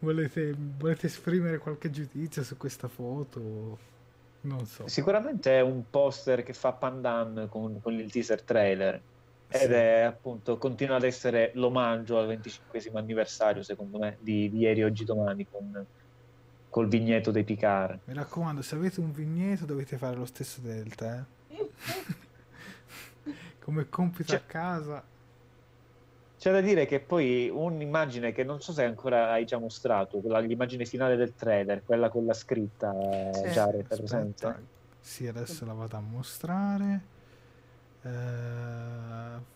Volete, volete esprimere qualche giudizio su questa foto? Non so. Sicuramente è un poster che fa pandan con, con il teaser trailer ed è appunto continua ad essere l'omaggio al 25 anniversario secondo me di, di ieri oggi domani con, col vigneto dei Picard Mi raccomando, se avete un vigneto dovete fare lo stesso Delta, eh? Come compito Cioè- a casa. C'è da dire che poi un'immagine che non so se ancora hai già mostrato quella, l'immagine finale del trailer quella con la scritta Sì. Jared, presente? Sì, adesso la vado a mostrare. Eh,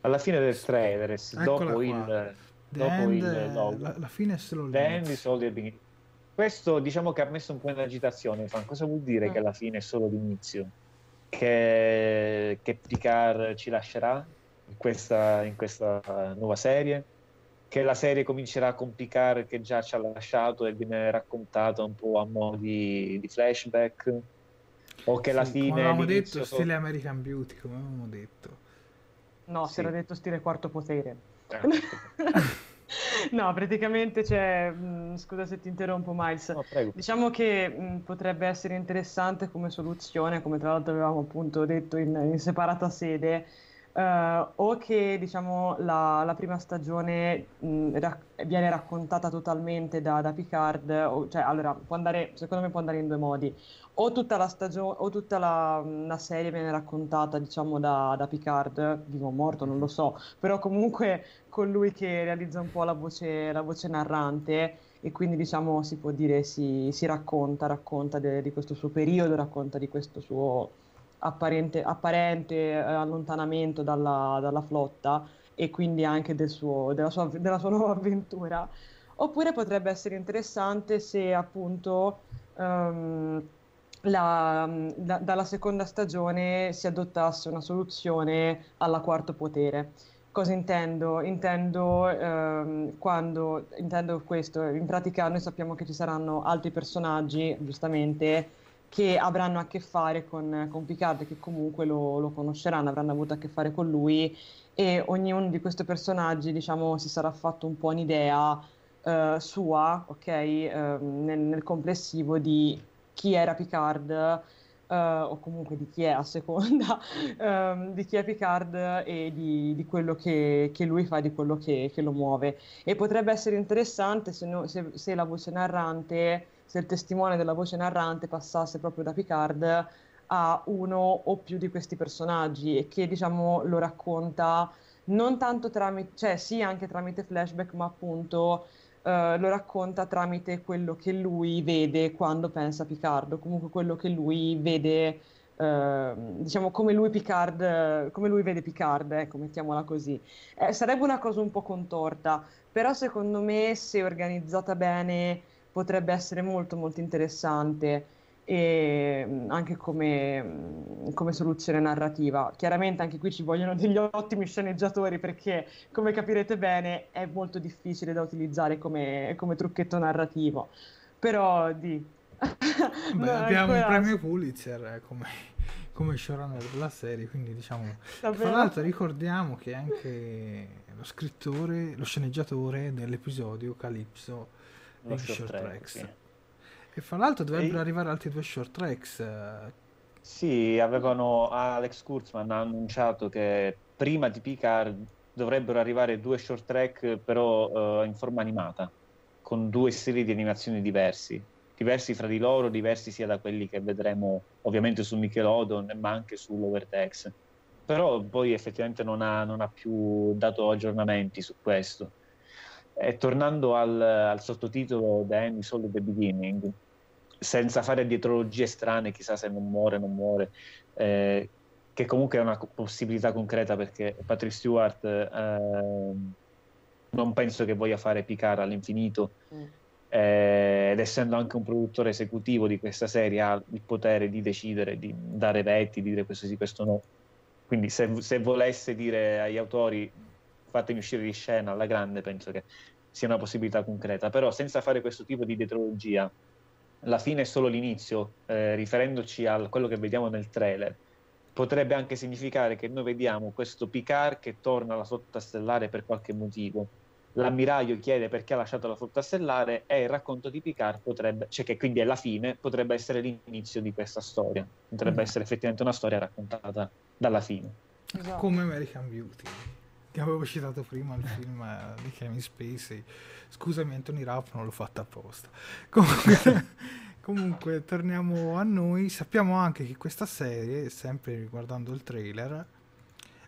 alla fine del trailer Eccola dopo qua. il, The dopo End, il eh, logo. la, la fine è solo l'inizio. Questo diciamo che ha messo un po' in agitazione. Fan. Cosa vuol dire Mm. che alla fine è solo l'inizio? Che, che Picard ci lascerà in questa, in questa nuova serie? Che la serie comincerà con Picard che già ci ha lasciato e viene raccontata un po' a mo' di, di flashback? O che alla Sì, fine come avevamo detto, so- stile American Beauty, come avevamo detto. No, Sì. si era detto stile quarto potere. Eh, No, praticamente c'è, mh, scusa se ti interrompo Miles, No, diciamo che mh, potrebbe essere interessante come soluzione, come tra l'altro avevamo appunto detto in, in separata sede, eh, o che diciamo la, la prima stagione mh, ra- viene raccontata totalmente da, da Picard, o- cioè allora andare, secondo me può andare in due modi, o tutta la stagione o tutta la, la serie viene raccontata diciamo da, da Picard, vivo o morto, non lo so, però comunque colui che realizza un po' la voce, la voce narrante e quindi diciamo si può dire si, si racconta, racconta de- di questo suo periodo, racconta di questo suo apparente, apparente eh, allontanamento dalla, dalla flotta e quindi anche del suo- della sua, della sua nuova avventura. Oppure potrebbe essere interessante se appunto ehm, la- da- dalla seconda stagione si adottasse una soluzione alla quarto potere. Cosa intendo? Intendo, ehm, quando, intendo questo, in pratica noi sappiamo che ci saranno altri personaggi, giustamente, che avranno a che fare con, con Picard, che comunque lo, lo conosceranno, avranno avuto a che fare con lui e ognuno di questi personaggi, diciamo, si sarà fatto un po' un'idea eh, sua, ok, ehm, nel, nel complessivo di chi era Picard, eh, o comunque di chi è a seconda, ehm, di chi è Picard e di, di quello che, che lui fa, di quello che, che lo muove. E potrebbe essere interessante se, no- se- se la voce narrante, se il testimone della voce narrante passasse proprio da Picard a uno o più di questi personaggi e che diciamo lo racconta non tanto tramite, cioè sì anche tramite flashback, ma appunto eh, lo racconta tramite quello che lui vede quando pensa a Picard, o comunque quello che lui vede, eh, diciamo come lui Picard, come lui vede Picard, ecco, mettiamola così. Eh, sarebbe una cosa un po' contorta, però secondo me se organizzata bene potrebbe essere molto molto interessante e mh, anche come, mh, come soluzione narrativa. Chiaramente anche qui ci vogliono degli ottimi sceneggiatori perché, come capirete bene, è molto difficile da utilizzare come, come trucchetto narrativo. Però di... Beh, abbiamo un ancora- premio Pulitzer eh, come, come showrunner della serie, quindi diciamo... Tra l'altro ricordiamo che anche lo scrittore, lo sceneggiatore dell'episodio Calypso Degli short Short track, Tracks. sì. E fra l'altro dovrebbero E- arrivare altri due short tracks. eh, Sì, avevano Alex Kurtzman ha annunciato che prima di Picard dovrebbero arrivare due short track però eh, in forma animata, con due stili di animazioni diversi, diversi fra di loro, diversi sia da quelli che vedremo ovviamente su Nickelodeon ma anche sull'Overtex. Però poi effettivamente non ha, non ha più dato aggiornamenti su questo. E tornando al, al sottotitolo The End is Only the Beginning, senza fare dietrologie strane, chissà se non muore, non muore, eh, che comunque è una possibilità concreta perché Patrick Stewart ehm, non penso che voglia fare Picard all'infinito Mm. eh, ed essendo anche un produttore esecutivo di questa serie ha il potere di decidere, di dare vetti, di dire questo sì, questo no. Quindi se, se volesse dire agli autori fatemi uscire di scena alla grande, penso che sia una possibilità concreta, però senza fare questo tipo di dietrologia la fine è solo l'inizio, eh, riferendoci a quello che vediamo nel trailer, potrebbe anche significare che noi vediamo questo Picard che torna alla flotta stellare per qualche motivo. L'ammiraglio chiede perché ha lasciato la flotta stellare e il racconto di Picard potrebbe, cioè che quindi è la fine, potrebbe essere l'inizio di questa storia. Potrebbe Mm. essere effettivamente una storia raccontata dalla fine. Esatto. come American Beauty, che avevo citato prima il film eh, di Kevin Spacey. Scusami Anthony Rapp, non l'ho fatto apposta. Comunque, comunque, torniamo a noi. Sappiamo anche che questa serie, sempre riguardando il trailer,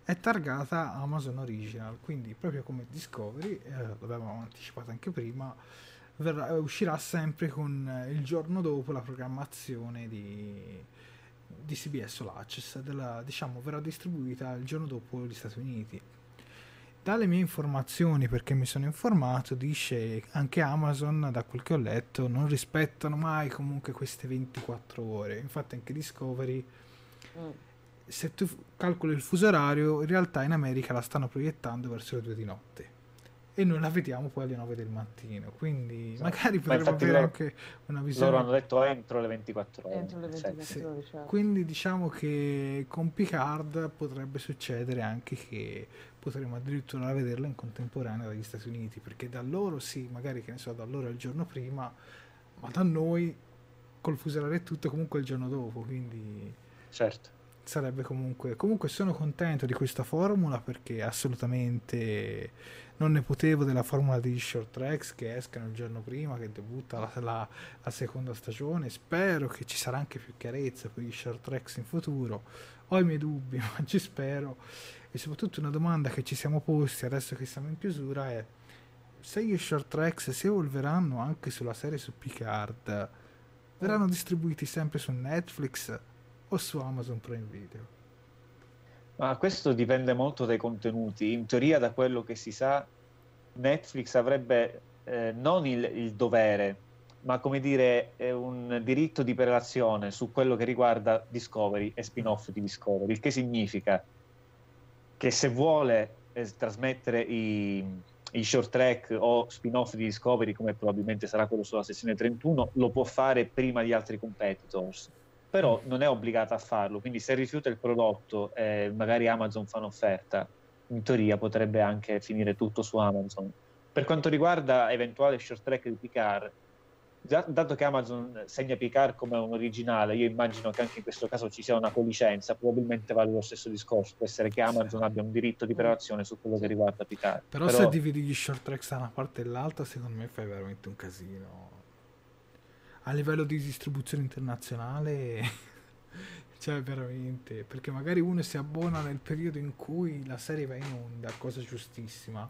è targata Amazon Original, quindi proprio come Discovery, eh, l'avevamo anticipato anche prima, verrà- uscirà sempre con eh, il giorno dopo la programmazione di, di CBS o l'Access, della, diciamo, verrà distribuita il giorno dopo gli Stati Uniti. Dalle mie informazioni, perché mi sono informato, dice anche Amazon, da quel che ho letto, non rispettano mai comunque queste 24 ore. Infatti anche Discovery Mm. se tu calcoli il fuso orario, in realtà in America la stanno proiettando verso le 2 di notte e noi la vediamo poi alle 9 del mattino. Quindi Esatto. magari Ma potremmo infatti avere loro- anche una visione. Loro hanno detto entro le 24 ore. Entro le Sì. 24 Sì. ore, certo. Quindi diciamo che con Picard potrebbe succedere anche che potremo addirittura vederla in contemporanea dagli Stati Uniti, perché da loro sì, magari che ne so, da loro il giorno prima, ma da noi col fuso orario e tutto comunque il giorno dopo, quindi Certo. sarebbe comunque comunque sono contento di questa formula perché assolutamente non ne potevo della formula degli short tracks che escano il giorno prima che debutta la, la- la seconda stagione. Spero che ci sarà anche più chiarezza per gli short tracks in futuro. Ho i miei dubbi ma ci spero e soprattutto una domanda che ci siamo posti adesso che siamo in chiusura è se gli short tracks si evolveranno anche sulla serie su Picard verranno distribuiti sempre su Netflix o su Amazon Prime Video Ma questo dipende molto dai contenuti. In teoria, da quello che si sa, Netflix avrebbe eh, non il, il dovere, ma come dire, un diritto di prelazione su quello che riguarda Discovery e spin-off di Discovery, il che significa che se vuole eh, trasmettere i, i short track o spin-off di Discovery, come probabilmente sarà quello sulla sessione 31, lo può fare prima di altri competitors. Però non è obbligata a farlo, quindi se rifiuta il prodotto e magari Amazon fa un'offerta, in teoria potrebbe anche finire tutto su Amazon. Per quanto riguarda eventuale short track di Picard, già- dato che Amazon segna Picard come un originale, io immagino che anche in questo caso ci sia una colicenza, probabilmente vale lo stesso discorso, può essere che Amazon abbia un diritto di prelazione su quello che riguarda Picard. Però, se dividi gli short tracks da una parte e l'altra, secondo me fai veramente un casino. A livello di distribuzione internazionale, cioè veramente, perché magari uno si abbona nel periodo in cui la serie va in onda, cosa giustissima.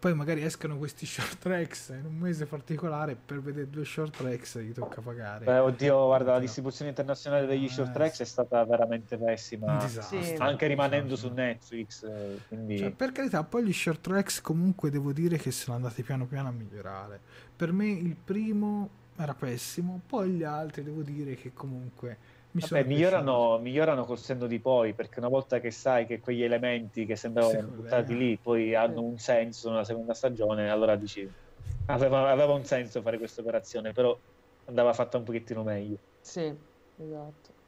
Poi magari escono questi short tracks in un mese particolare per vedere due short tracks gli tocca pagare. Beh, oddio, guarda, la distribuzione internazionale degli Eh, short tracks è stata veramente pessima. Sì. anche rimanendo su Netflix, eh, quindi... Cioè, per carità, poi gli short tracks comunque devo dire che sono andati piano piano a migliorare. Per me il primo era pessimo, poi gli altri devo dire che comunque mi Vabbè, migliorano, migliorano col senno di poi, perché una volta che sai che quegli elementi che sembravano buttati lì poi hanno un senso nella seconda stagione, allora dici aveva, aveva un senso fare questa operazione, però andava fatta un pochettino meglio. Sì, esatto.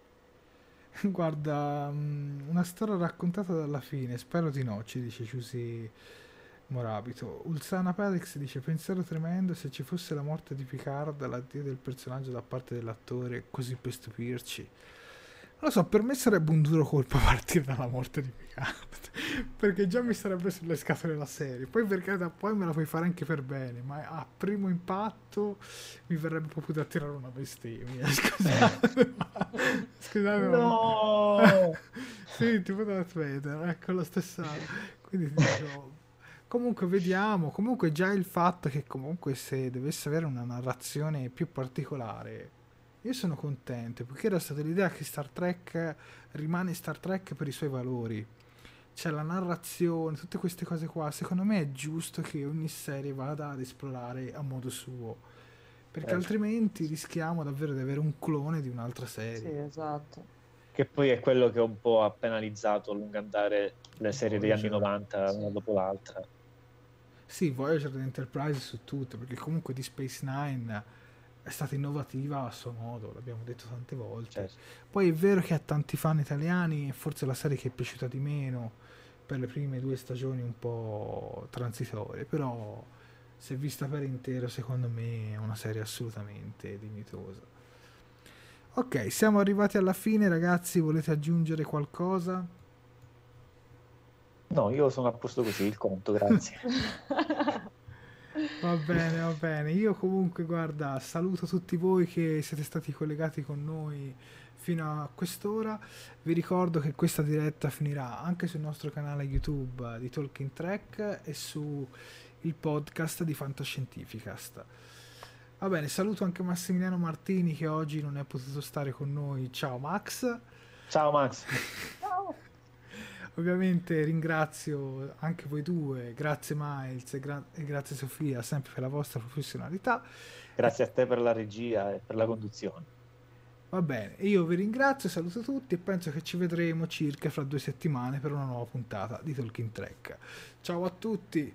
Guarda, mm, una storia raccontata dalla fine, spero di no, ci dice Giusy Morabito. Ulsana Perex dice pensiero tremendo se ci fosse la morte di Picard, l'addio del personaggio da parte dell'attore, così per stupirci. Non lo so, per me sarebbe un duro colpo partire dalla morte di Picard, perché già mi sarebbe sulle scatole la serie. Poi per carità, poi me la puoi fare anche per bene, ma a primo impatto mi verrebbe proprio da tirare una bestemmia. Scusate, ma- scusate, ma- No! sì, tipo Darth Vader, ecco la stessa. Quindi ti dico, Comunque vediamo, comunque già il fatto che comunque se dovesse avere una narrazione più particolare, io sono contento, perché era stata l'idea che Star Trek rimane Star Trek per i suoi valori. C'è la narrazione, tutte queste cose qua, secondo me è giusto che ogni serie vada ad esplorare a modo suo, perché Certo. altrimenti rischiamo davvero di avere un clone di un'altra Sì, serie. esatto. Che poi è quello che un po' ha penalizzato a lungo andare le serie degli anni Voyager. 90 Sì. una dopo l'altra. Sì, Voyager ed Enterprise su tutte, perché comunque di Space Nine è stata innovativa a suo modo, l'abbiamo detto tante volte. Certo. Poi è vero che ha tanti fan italiani e forse la serie che è piaciuta di meno per le prime due stagioni un po' transitorie, però se vista per intero secondo me è una serie assolutamente dignitosa. Ok, siamo arrivati alla fine ragazzi, volete aggiungere qualcosa? No, io sono a posto così, il conto, grazie. Va bene, va bene. Io comunque, guarda, saluto tutti voi che siete stati collegati con noi fino a quest'ora. Vi ricordo che questa diretta finirà anche sul nostro canale YouTube di Talking Track e su il podcast di Fantascientificast. Va bene, saluto anche Massimiliano Martini che oggi non è potuto stare con noi. Ciao Max. Ciao Max. Ovviamente ringrazio anche voi due, grazie Miles e, gra- e grazie Sofia, sempre per la vostra professionalità. Grazie a te per la regia e per la conduzione. Va bene, io vi ringrazio, saluto tutti e penso che ci vedremo circa fra due settimane per una nuova puntata di Talking Track. Ciao a tutti!